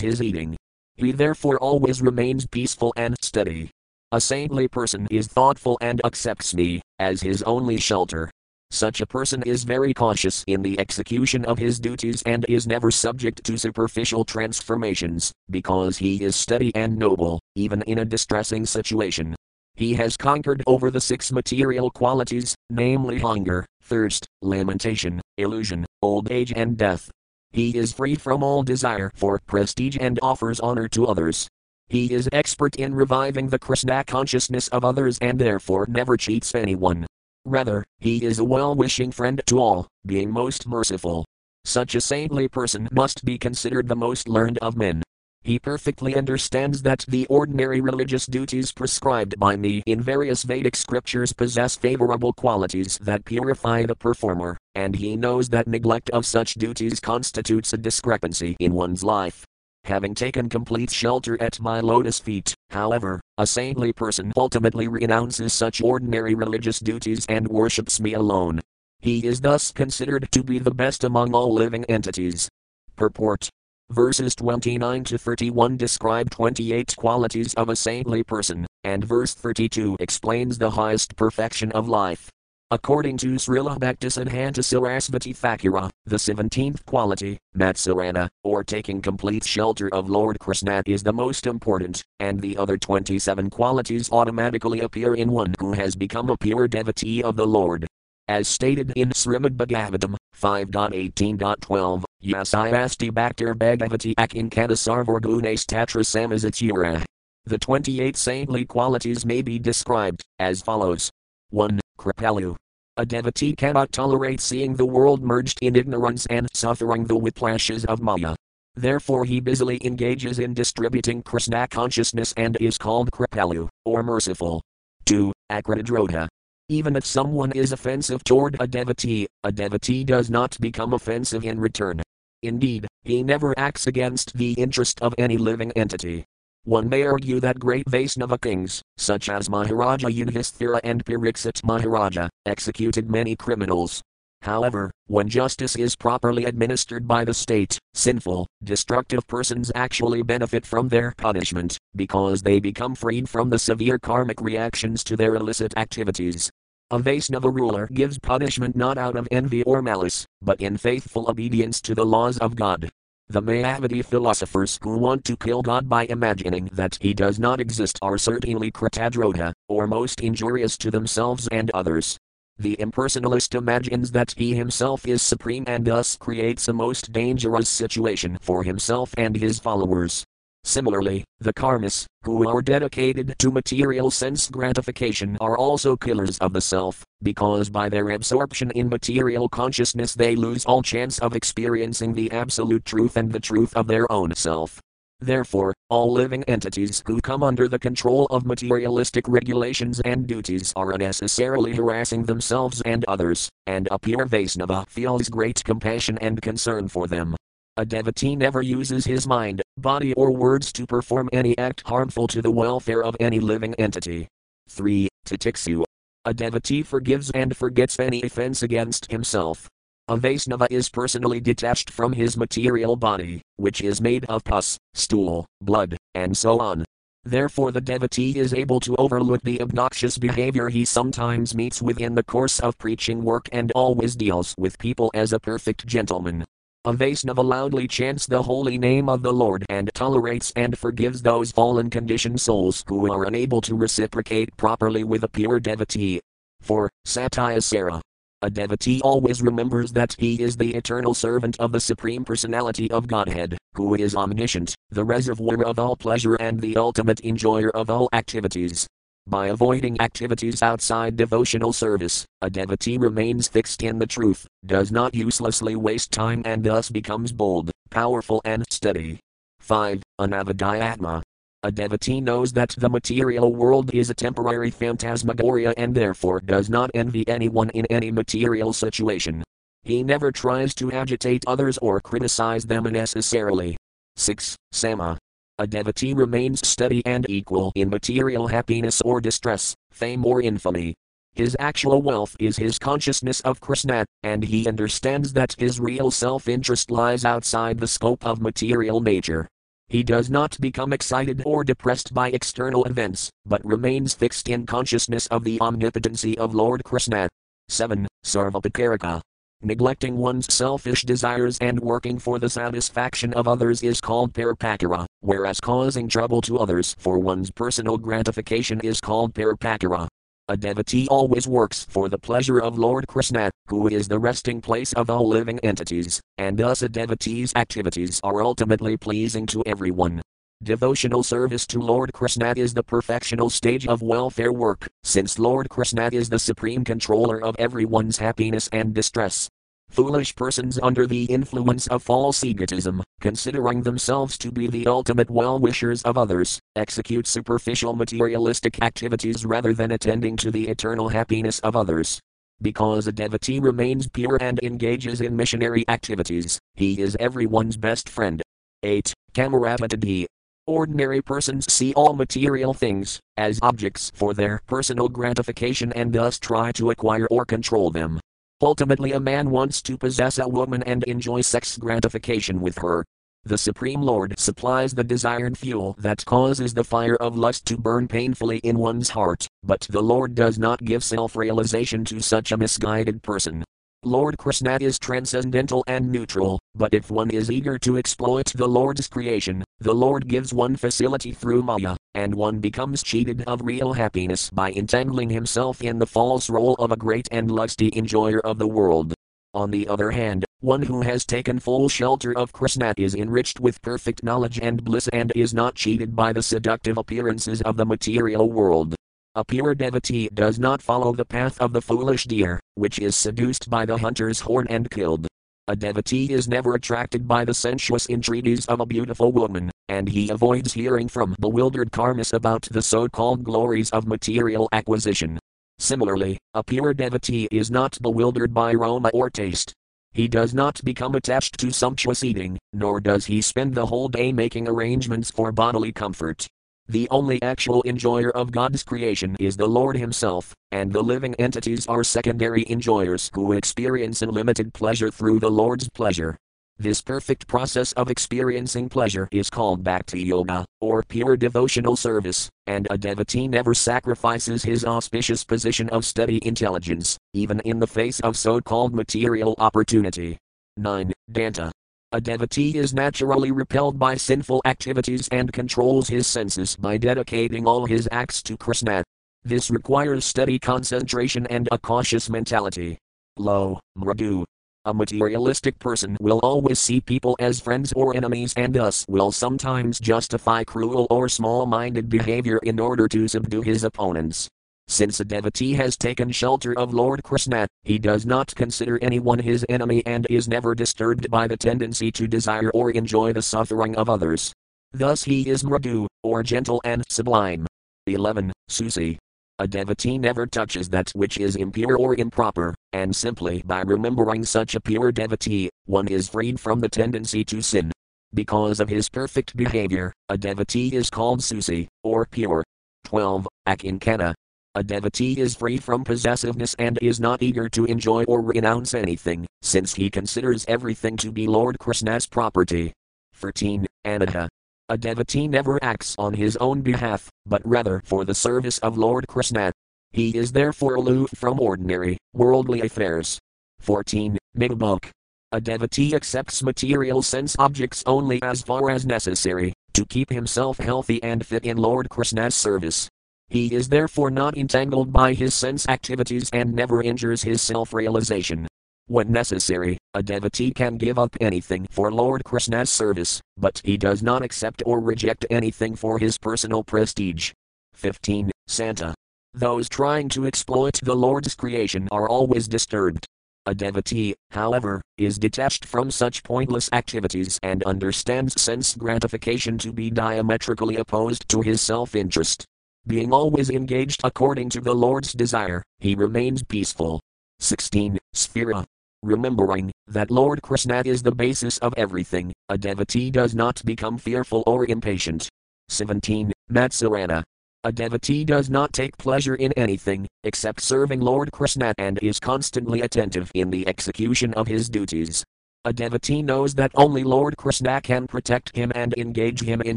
his eating. He therefore always remains peaceful and steady. A saintly person is thoughtful and accepts me as his only shelter. Such a person is very cautious in the execution of his duties and is never subject to superficial transformations, because he is steady and noble, even in a distressing situation. He has conquered over the six material qualities, namely hunger, thirst, lamentation, illusion, old age, and death. He is free from all desire for prestige and offers honor to others. He is expert in reviving the Krishna consciousness of others and therefore never cheats anyone. Rather, he is a well wishing friend to all, being most merciful. Such a saintly person must be considered the most learned of men. He perfectly understands that the ordinary religious duties prescribed by me in various Vedic scriptures possess favorable qualities that purify the performer, and he knows that neglect of such duties constitutes a discrepancy in one's life. Having taken complete shelter at my lotus feet, however, a saintly person ultimately renounces such ordinary religious duties and worships me alone. He is thus considered to be the best among all living entities. Purport Verses 29 to 31 describe 28 qualities of a saintly person, and verse 32 explains the highest perfection of life. According to Srila Bhaktisiddhanta Sarasvati Thakura, the 17th quality, Matsarana, or taking complete shelter of Lord Krishna, is the most important, and the other 27 qualities automatically appear in one who has become a pure devotee of the Lord. As stated in Srimad Bhagavatam 5.18.12, Yasayasti Bhaktir Bhagavati Akinkata Sarvargunes Tatra Samazatura. The 28 saintly qualities may be described as follows 1. Kripalu. A devotee cannot tolerate seeing the world merged in ignorance and suffering the whiplashes of Maya. Therefore, he busily engages in distributing Krishna consciousness and is called Kripalu, or merciful. 2. Akritadrodha. Even if someone is offensive toward a devotee, a devotee does not become offensive in return. Indeed, he never acts against the interest of any living entity. One may argue that great Vaisnava kings, such as Maharaja Yudhisthira and Pariksit Maharaja, executed many criminals. However, when justice is properly administered by the state, sinful, destructive persons actually benefit from their punishment, because they become freed from the severe karmic reactions to their illicit activities. A Vaisnava ruler gives punishment not out of envy or malice, but in faithful obedience to the laws of God. The Mayavadi philosophers who want to kill God by imagining that he does not exist are certainly Kritadrodha, or most injurious to themselves and others. The impersonalist imagines that he himself is supreme and thus creates a most dangerous situation for himself and his followers. Similarly, the karmis, who are dedicated to material sense gratification, are also killers of the self, because by their absorption in material consciousness they lose all chance of experiencing the absolute truth and the truth of their own self. Therefore, all living entities who come under the control of materialistic regulations and duties are unnecessarily harassing themselves and others, and a pure Vaisnava feels great compassion and concern for them. A devotee never uses his mind, body, or words to perform any act harmful to the welfare of any living entity. 3. Titiksu. A devotee forgives and forgets any offense against himself. A Vaisnava is personally detached from his material body, which is made of pus, stool, blood, and so on. Therefore, the devotee is able to overlook the obnoxious behavior he sometimes meets with in the course of preaching work and always deals with people as a perfect gentleman. A Vaisnava loudly chants the holy name of the Lord and tolerates and forgives those fallen conditioned souls who are unable to reciprocate properly with a pure devotee. 4. Satyasara. A devotee always remembers that he is the eternal servant of the Supreme Personality of Godhead, who is omniscient, the reservoir of all pleasure and the ultimate enjoyer of all activities. By avoiding activities outside devotional service, a devotee remains fixed in the truth, does not uselessly waste time, and thus becomes bold, powerful, and steady. 5. Anavadhyatma. A devotee knows that the material world is a temporary phantasmagoria and therefore does not envy anyone in any material situation. He never tries to agitate others or criticize them unnecessarily. 6. Sama. A devotee remains steady and equal in material happiness or distress, fame or infamy. His actual wealth is his consciousness of Krishna, and he understands that his real self interest lies outside the scope of material nature. He does not become excited or depressed by external events, but remains fixed in consciousness of the omnipotency of Lord Krishna. 7. Sarvapakarika. Neglecting one's selfish desires and working for the satisfaction of others is called parapakara, whereas causing trouble to others for one's personal gratification is called parapakara. A devotee always works for the pleasure of Lord Krishna, who is the resting place of all living entities, and thus a devotee's activities are ultimately pleasing to everyone. Devotional service to Lord Krishna is the perfectional stage of welfare work, since Lord Krishna is the supreme controller of everyone's happiness and distress. Foolish persons under the influence of false egotism, considering themselves to be the ultimate well wishers of others, execute superficial materialistic activities rather than attending to the eternal happiness of others. Because a devotee remains pure and engages in missionary activities, he is everyone's best friend. 8. Kamaratadhi. Ordinary persons see all material things as objects for their personal gratification and thus try to acquire or control them. Ultimately, a man wants to possess a woman and enjoy sex gratification with her. The Supreme Lord supplies the desired fuel that causes the fire of lust to burn painfully in one's heart, but the Lord does not give self realization to such a misguided person. Lord Krishna is transcendental and neutral, but if one is eager to exploit the Lord's creation, the Lord gives one facility through Maya, and one becomes cheated of real happiness by entangling himself in the false role of a great and lusty enjoyer of the world. On the other hand, one who has taken full shelter of Krishna is enriched with perfect knowledge and bliss and is not cheated by the seductive appearances of the material world. A pure devotee does not follow the path of the foolish deer, which is seduced by the hunter's horn and killed. A devotee is never attracted by the sensuous entreaties of a beautiful woman, and he avoids hearing from bewildered karmis about the so called glories of material acquisition. Similarly, a pure devotee is not bewildered by aroma or taste. He does not become attached to sumptuous eating, nor does he spend the whole day making arrangements for bodily comfort. The only actual enjoyer of God's creation is the Lord Himself, and the living entities are secondary enjoyers who experience unlimited pleasure through the Lord's pleasure. This perfect process of experiencing pleasure is called Bhakti Yoga, or pure devotional service, and a devotee never sacrifices his auspicious position of steady intelligence, even in the face of so called material opportunity. 9. Danta. A devotee is naturally repelled by sinful activities and controls his senses by dedicating all his acts to Krishna. This requires steady concentration and a cautious mentality. Lo, Mradu. A materialistic person will always see people as friends or enemies and thus will sometimes justify cruel or small minded behavior in order to subdue his opponents. Since a devotee has taken shelter of Lord Krishna, he does not consider anyone his enemy and is never disturbed by the tendency to desire or enjoy the suffering of others. Thus he is mradu, or gentle and sublime. 11. Susi. A devotee never touches that which is impure or improper, and simply by remembering such a pure devotee, one is freed from the tendency to sin. Because of his perfect behavior, a devotee is called Susi, or pure. 12. Akinkana. A devotee is free from possessiveness and is not eager to enjoy or renounce anything, since he considers everything to be Lord Krishna's property. 13. Anadha. A devotee never acts on his own behalf, but rather for the service of Lord Krishna. He is therefore aloof from ordinary, worldly affairs. 14. Migabok. A devotee accepts material sense objects only as far as necessary to keep himself healthy and fit in Lord Krishna's service. He is therefore not entangled by his sense activities and never injures his self realization. When necessary, a devotee can give up anything for Lord Krishna's service, but he does not accept or reject anything for his personal prestige. 15. Santa. Those trying to exploit the Lord's creation are always disturbed. A devotee, however, is detached from such pointless activities and understands sense gratification to be diametrically opposed to his self interest. Being always engaged according to the Lord's desire, he remains peaceful. 16. Sphira. Remembering that Lord Krishna is the basis of everything, a devotee does not become fearful or impatient. 17. Matsarana. A devotee does not take pleasure in anything, except serving Lord Krishna and is constantly attentive in the execution of his duties. A devotee knows that only Lord Krishna can protect him and engage him in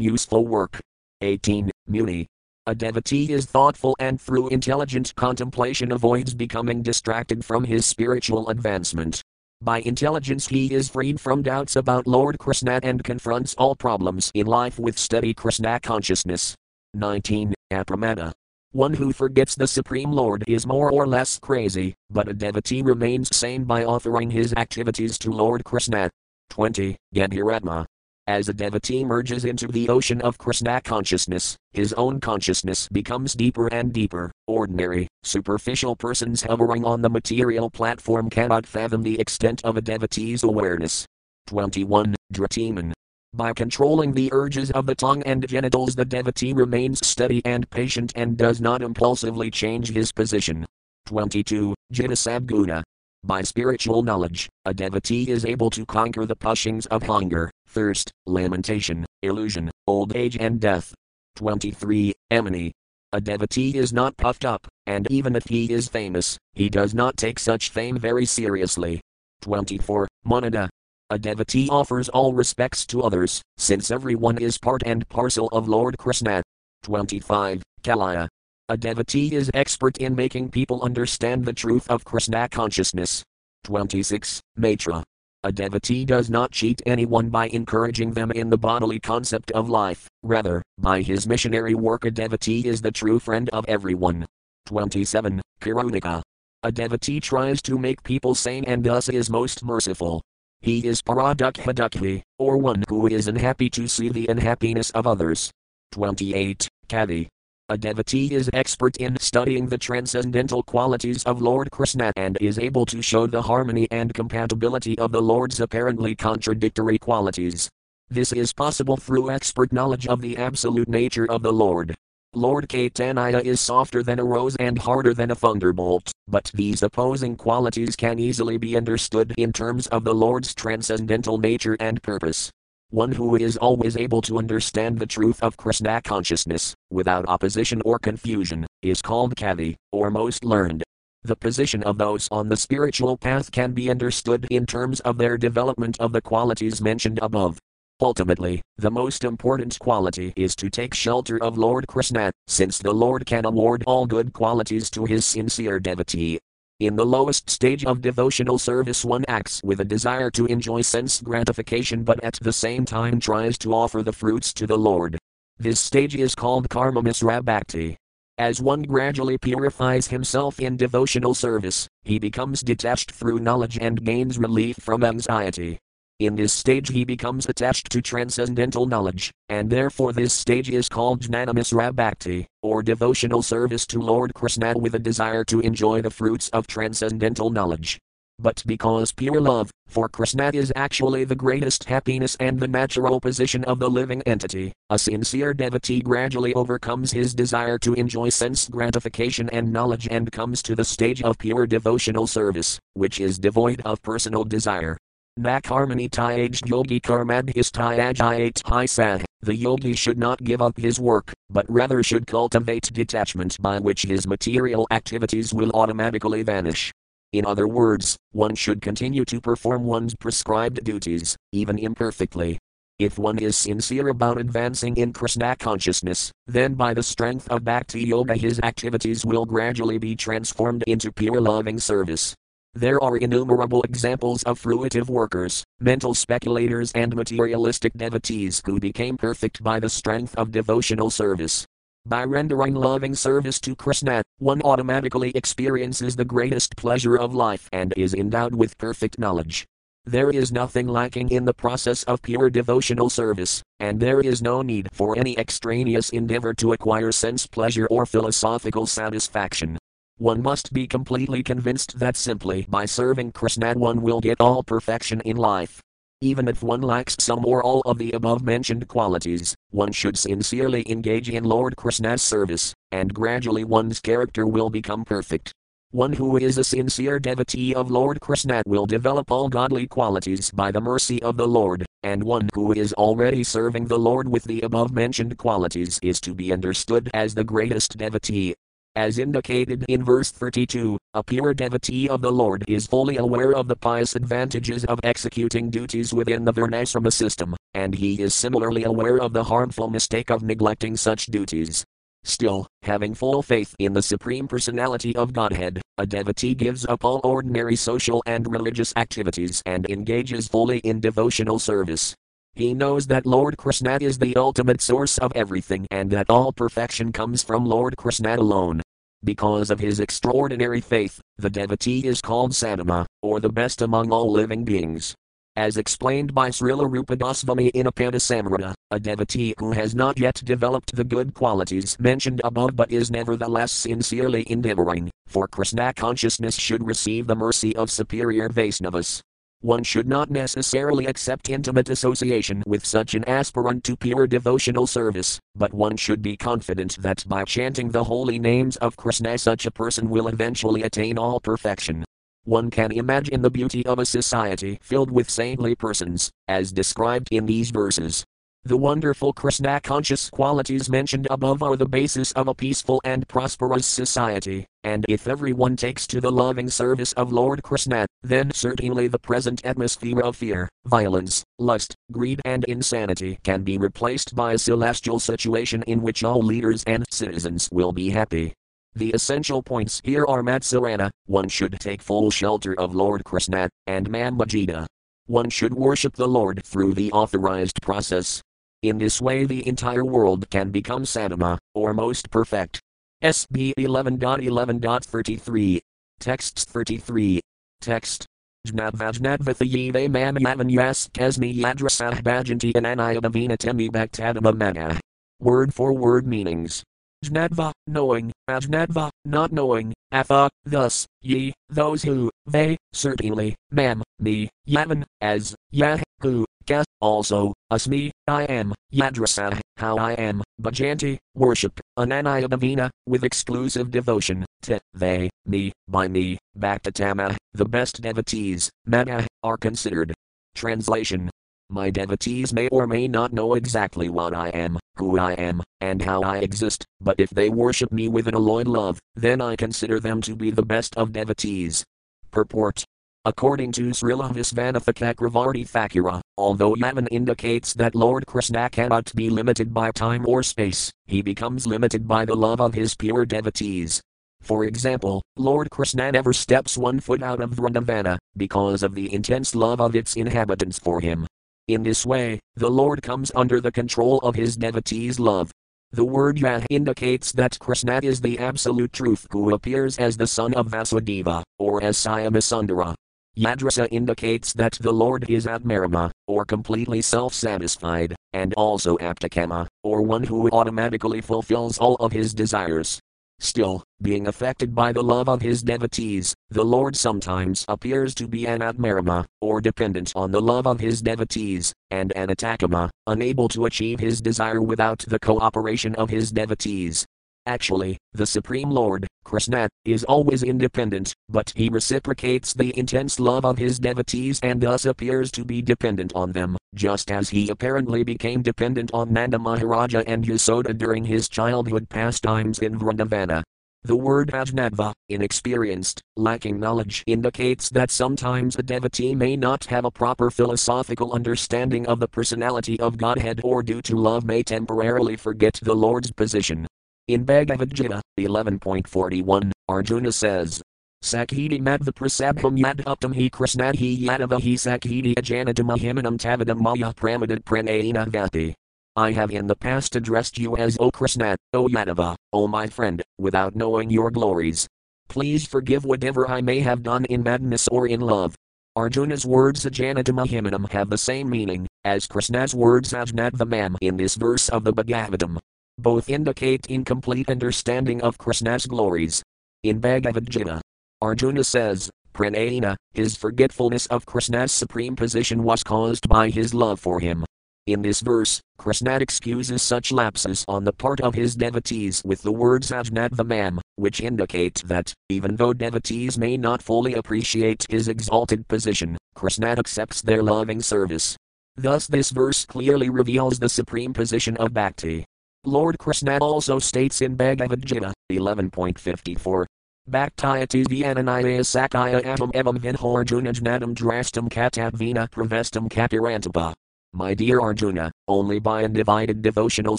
useful work. 18. Muni. A devotee is thoughtful and through intelligent contemplation avoids becoming distracted from his spiritual advancement. By intelligence, he is freed from doubts about Lord Krishna and confronts all problems in life with steady Krishna consciousness. 19. Apramada. One who forgets the Supreme Lord is more or less crazy, but a devotee remains sane by offering his activities to Lord Krishna. 20. Gandhiratma. As a devotee merges into the ocean of Krishna consciousness, his own consciousness becomes deeper and deeper. Ordinary, superficial persons hovering on the material platform cannot fathom the extent of a devotee's awareness. 21. Dratiman. By controlling the urges of the tongue and genitals, the devotee remains steady and patient and does not impulsively change his position. 22. Jitasabguna. By spiritual knowledge, a devotee is able to conquer the pushings of hunger, thirst, lamentation, illusion, old age, and death. 23. Emini. A devotee is not puffed up, and even if he is famous, he does not take such fame very seriously. 24. Monada. A devotee offers all respects to others, since everyone is part and parcel of Lord Krishna. 25. Kalaya. A devotee is expert in making people understand the truth of Krishna consciousness. 26. Maitra. A devotee does not cheat anyone by encouraging them in the bodily concept of life, rather, by his missionary work, a devotee is the true friend of everyone. 27. Karunika. A devotee tries to make people sane and thus is most merciful. He is paradukha or one who is unhappy to see the unhappiness of others. 28. Kadi. A devotee is expert in studying the transcendental qualities of Lord Krishna and is able to show the harmony and compatibility of the Lord's apparently contradictory qualities. This is possible through expert knowledge of the absolute nature of the Lord. Lord Caitanya is softer than a rose and harder than a thunderbolt, but these opposing qualities can easily be understood in terms of the Lord's transcendental nature and purpose. One who is always able to understand the truth of Krishna consciousness, without opposition or confusion, is called Kavi, or most learned. The position of those on the spiritual path can be understood in terms of their development of the qualities mentioned above. Ultimately, the most important quality is to take shelter of Lord Krishna, since the Lord can award all good qualities to his sincere devotee. In the lowest stage of devotional service, one acts with a desire to enjoy sense gratification but at the same time tries to offer the fruits to the Lord. This stage is called karma misra bhakti. As one gradually purifies himself in devotional service, he becomes detached through knowledge and gains relief from anxiety. In this stage, he becomes attached to transcendental knowledge, and therefore this stage is called Jnanamisra Bhakti, or devotional service to Lord Krishna with a desire to enjoy the fruits of transcendental knowledge. But because pure love for Krishna is actually the greatest happiness and the natural position of the living entity, a sincere devotee gradually overcomes his desire to enjoy sense gratification and knowledge and comes to the stage of pure devotional service, which is devoid of personal desire. Nakarmani tyaj yogi karmadhis tyajayat hi The yogi should not give up his work, but rather should cultivate detachment by which his material activities will automatically vanish. In other words, one should continue to perform one's prescribed duties, even imperfectly. If one is sincere about advancing in Krishna consciousness, then by the strength of Bhakti Yoga his activities will gradually be transformed into pure loving service. There are innumerable examples of fruitive workers, mental speculators, and materialistic devotees who became perfect by the strength of devotional service. By rendering loving service to Krishna, one automatically experiences the greatest pleasure of life and is endowed with perfect knowledge. There is nothing lacking in the process of pure devotional service, and there is no need for any extraneous endeavor to acquire sense pleasure or philosophical satisfaction. One must be completely convinced that simply by serving Krishna one will get all perfection in life. Even if one lacks some or all of the above mentioned qualities, one should sincerely engage in Lord Krishna's service, and gradually one's character will become perfect. One who is a sincere devotee of Lord Krishna will develop all godly qualities by the mercy of the Lord, and one who is already serving the Lord with the above mentioned qualities is to be understood as the greatest devotee. As indicated in verse 32, a pure devotee of the Lord is fully aware of the pious advantages of executing duties within the Varnashrama system, and he is similarly aware of the harmful mistake of neglecting such duties. Still, having full faith in the Supreme Personality of Godhead, a devotee gives up all ordinary social and religious activities and engages fully in devotional service. He knows that Lord Krishna is the ultimate source of everything and that all perfection comes from Lord Krishna alone. Because of his extraordinary faith, the devotee is called Sattama, or the best among all living beings. As explained by Srila Rupa Goswami in Upadesamrta, a devotee who has not yet developed the good qualities mentioned above but is nevertheless sincerely endeavoring, for Krishna consciousness should receive the mercy of superior Vaisnavas. One should not necessarily accept intimate association with such an aspirant to pure devotional service, but one should be confident that by chanting the holy names of Krishna such a person will eventually attain all perfection. One can imagine the beauty of a society filled with saintly persons, as described in these verses. The wonderful Krishna conscious qualities mentioned above are the basis of a peaceful and prosperous society, and if everyone takes to the loving service of Lord Krishna, then certainly the present atmosphere of fear, violence, lust, greed, and insanity can be replaced by a celestial situation in which all leaders and citizens will be happy. The essential points here are Matsarana, one should take full shelter of Lord Krishna, and Manmajita. One should worship the Lord through the authorized process, in this way, the entire world can become Sattama, or most perfect. SB 11.11.33. Texts 33. Text. Jnadvajnadvathayive mamayavan yas kasmi yadrasah bhajanti anayadavina temi bhaktadama mana. Word for word meanings. Jnadva, knowing, Ajnadva, not knowing, Atha, thus, ye, those who, they, certainly, mam, me, yavan, as, yah, who, Ka, also, Asmi, I am, Yadrasa, how I am, Bhajanti, worship, Ananayadavina, with exclusive devotion, to, they, me, by me, Bhaktatama, the best devotees, Mana, are considered. Translation My devotees may or may not know exactly what I am, who I am, and how I exist, but if they worship me with an alloyed love, then I consider them to be the best of devotees. Purport According to Srila Visvanatha Cakravarti Thakura, although Yavan indicates that Lord Krishna cannot be limited by time or space, he becomes limited by the love of his pure devotees. For example, Lord Krishna never steps one foot out of Vrindavana, because of the intense love of its inhabitants for him. In this way, the Lord comes under the control of his devotees' love. The word Yah indicates that Krishna is the absolute truth who appears as the son of Vasudeva, or as Syamasundara. Yadrasa indicates that the Lord is Atmarama, or completely self satisfied, and also Aptakama, or one who automatically fulfills all of his desires. Still, being affected by the love of his devotees, the Lord sometimes appears to be an Atmarama, or dependent on the love of his devotees, and an Atakama, unable to achieve his desire without the cooperation of his devotees. Actually, the Supreme Lord, Krishna, is always independent, but he reciprocates the intense love of his devotees and thus appears to be dependent on them, just as he apparently became dependent on Nanda Maharaja and Yasoda during his childhood pastimes in Vrindavana. The word ajnadva, inexperienced, lacking knowledge, indicates that sometimes a devotee may not have a proper philosophical understanding of the personality of Godhead or due to love may temporarily forget the Lord's position. In Bhagavad Gita 11.41, Arjuna says, Sakhiti Madhva Prasabham Yadhuptam He Krishnadhi Yadava He Sakhiti Ajanadam Ahimanam Tavadam Maya Pramadat Pranayana Vati. I have in the past addressed you as O Krishna, O Yadava, O my friend, without knowing your glories. Please forgive whatever I may have done in madness or in love. Arjuna's words Ajanadamahimanam have the same meaning as Krishna's words Ajnadvamam in this verse of the Bhagavatam. Both indicate incomplete understanding of Krishna's glories. In Bhagavad Gita, Arjuna says, Pranayana, his forgetfulness of Krishna's supreme position was caused by his love for him. In this verse, Krishna excuses such lapses on the part of his devotees with the words Ajnadvamam, which indicate that, even though devotees may not fully appreciate his exalted position, Krishna accepts their loving service. Thus, this verse clearly reveals the supreme position of bhakti. Lord Krishna also states in Bhagavad Gita 11.54 Bhaktayati Vyananaya Sakaya Atam Evam Vinhorjunajnadam Drastam Katavina Pravestam Kapirantapa my dear Arjuna, only by undivided devotional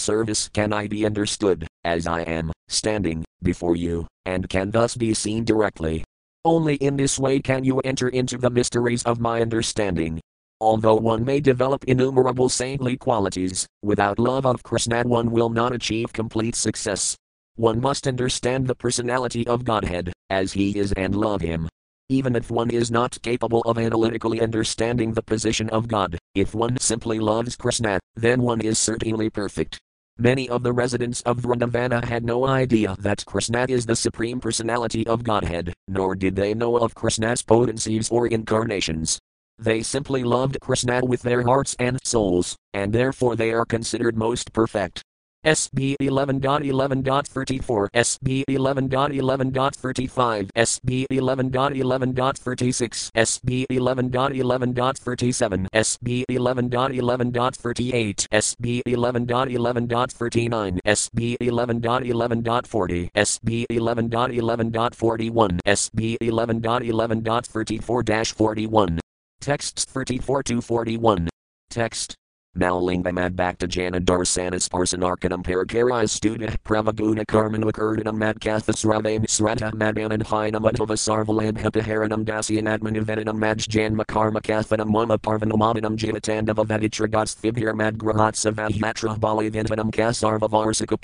service can I be understood, as I am, standing, before you, and can thus be seen directly. Only in this way can you enter into the mysteries of my understanding. Although one may develop innumerable saintly qualities, without love of Krishna one will not achieve complete success. One must understand the personality of Godhead, as he is and love him, even if one is not capable of analytically understanding the position of God, if one simply loves Krishna, then one is certainly perfect. Many of the residents of Vrindavana had no idea that Krishna is the Supreme Personality of Godhead, nor did they know of Krishna's potencies or incarnations. They simply loved Krishna with their hearts and souls, and therefore they are considered most perfect. SB 11.11.34, SB 11.11.35, SB 11.11.36, SB 11.11.37, SB 11.11.38, SB 11.11.39, SB 11.11.40, SB 11.11.41, SB 11.11.34-41. Texts 34 to 41. Text Malingvamad Bhaktajana Darsanas Parsanarkanam Parakarai Student Pravaguna Karman Vakurdinam Madkathas Ravain Srata Madanam Hinam Adhava Sarvalam Hepaharanam Dasyan Admanivedinam Majjan Makarma Kathanam Mama Parvanamadinam Jivatandava Vaditragas Thibhir Madgrahatsa Vahyatra Balivinvanam Kasarva Varsika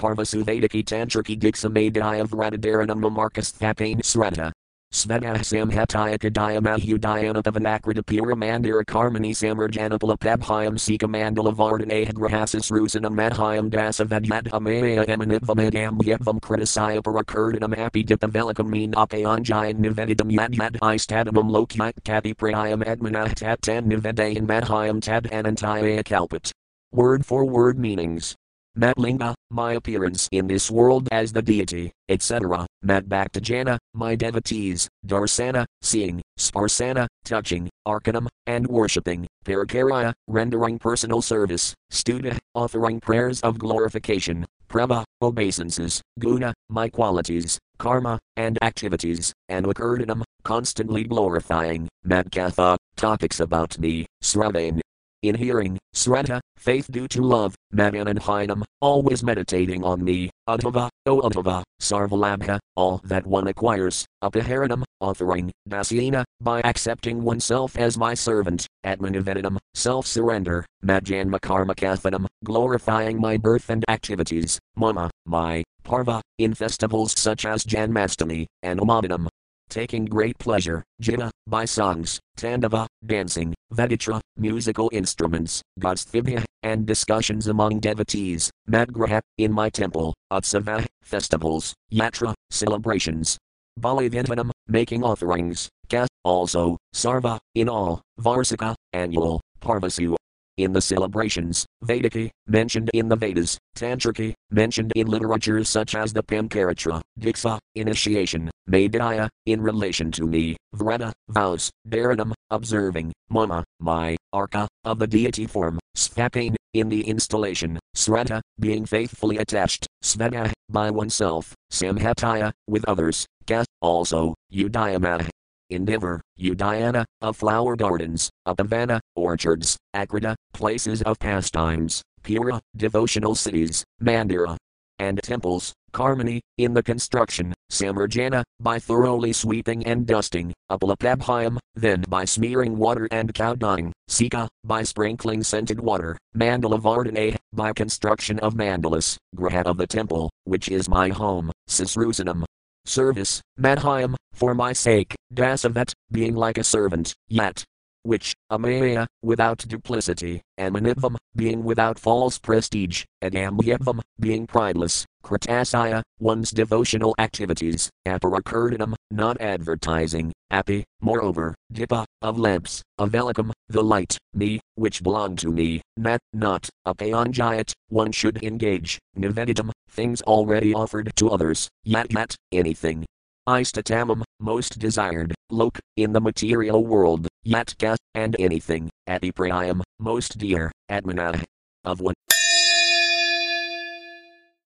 Vradadaranam Mamarkas Thapain Srata Svedahasam Hatayakadaya Mahudayana Vanakrita Pura Mandira Karmani Samarjanapala Pabhyam Sika Mandala Vardana Grahasas Rusanam Madhyam Dasa Vadyadhamaya Emanivamagam Yetvam Kritisaya Parakurdinam Apidita Velikameen Apayanjayan Nivedidam Yadyad Istadamam Lokyat Kati Prayam Admanah Tatan Nivedayan Madhyam Tad Anantaya Kalpat. Word for word meanings. Matlinga, my appearance in this world as the deity, etc. Matbhaktajana, my devotees, Darsana, seeing, Sparsana, touching, Arkanam, and worshipping, Parakarya, rendering personal service, Studa, offering prayers of glorification, Prabha, obeisances, Guna, my qualities, Karma, and activities, and Vakurdinam, constantly glorifying, Madkatha, topics about me, Sravain, in hearing, srata, faith due to love, Madananhinam, always meditating on me, Uddhava, O Uddhava, Sarvalabha, all that one acquires, Upaharanam, offering, Dasyana, by accepting oneself as my servant, Atmanivedinam, self surrender, Majanmakarmakathanam, glorifying my birth and activities, Mama, my, Parva, in festivals such as Janmastami, and Umadinam, taking great pleasure, Jita, by songs, Tandava, dancing, Veditra, musical instruments, Gosthibhya, and discussions among devotees, Madgraha, in my temple, Utsava, festivals, Yatra, celebrations, Balivinvanam, making offerings, Ka, also, Sarva, in all, Varsika, annual, Parvasu, in the celebrations, Vediki, mentioned in the Vedas, Tantriki, mentioned in literatures such as the Pancaratra, Diksa, initiation, Madhya, in relation to me, Vrata, vows, Dharanam, observing, Mama, my, Arka, of the deity form, Svapane, in the installation, Srata, being faithfully attached, Svada, by oneself, Samhataya, with others, Ka, also, Udayama, endeavor, Udayana, of flower gardens, Upavana, orchards, Akrita, places of pastimes, Pura, devotional cities, Mandira, and temples, Karmani, in the construction, Samarjana, by thoroughly sweeping and dusting, Upalapabhyam, then by smearing water and cow dung, Sika, by sprinkling scented water, Mandala Vardhane, by construction of mandalas, Graha of the temple, which is my home, Sisrusanam. Service, Madhyam, for my sake, Dasavat, being like a servant, yet, which, Amaya, without duplicity, Amanitvam, being without false prestige, and Amyabvam, being prideless, Kritasaya, one's devotional activities, Aparakurdinam, not advertising, Api, moreover, Dipa, of lamps, Avelakam, the light, me, which belong to me, Nat, not, a Apayanjayat, one should engage, Niveditam, things already offered to others, Yat Yat, anything, Istatamam, most desired, Lok, in the material world, Yatka, and anything, Adiprayam, most dear, Atmanah, of one.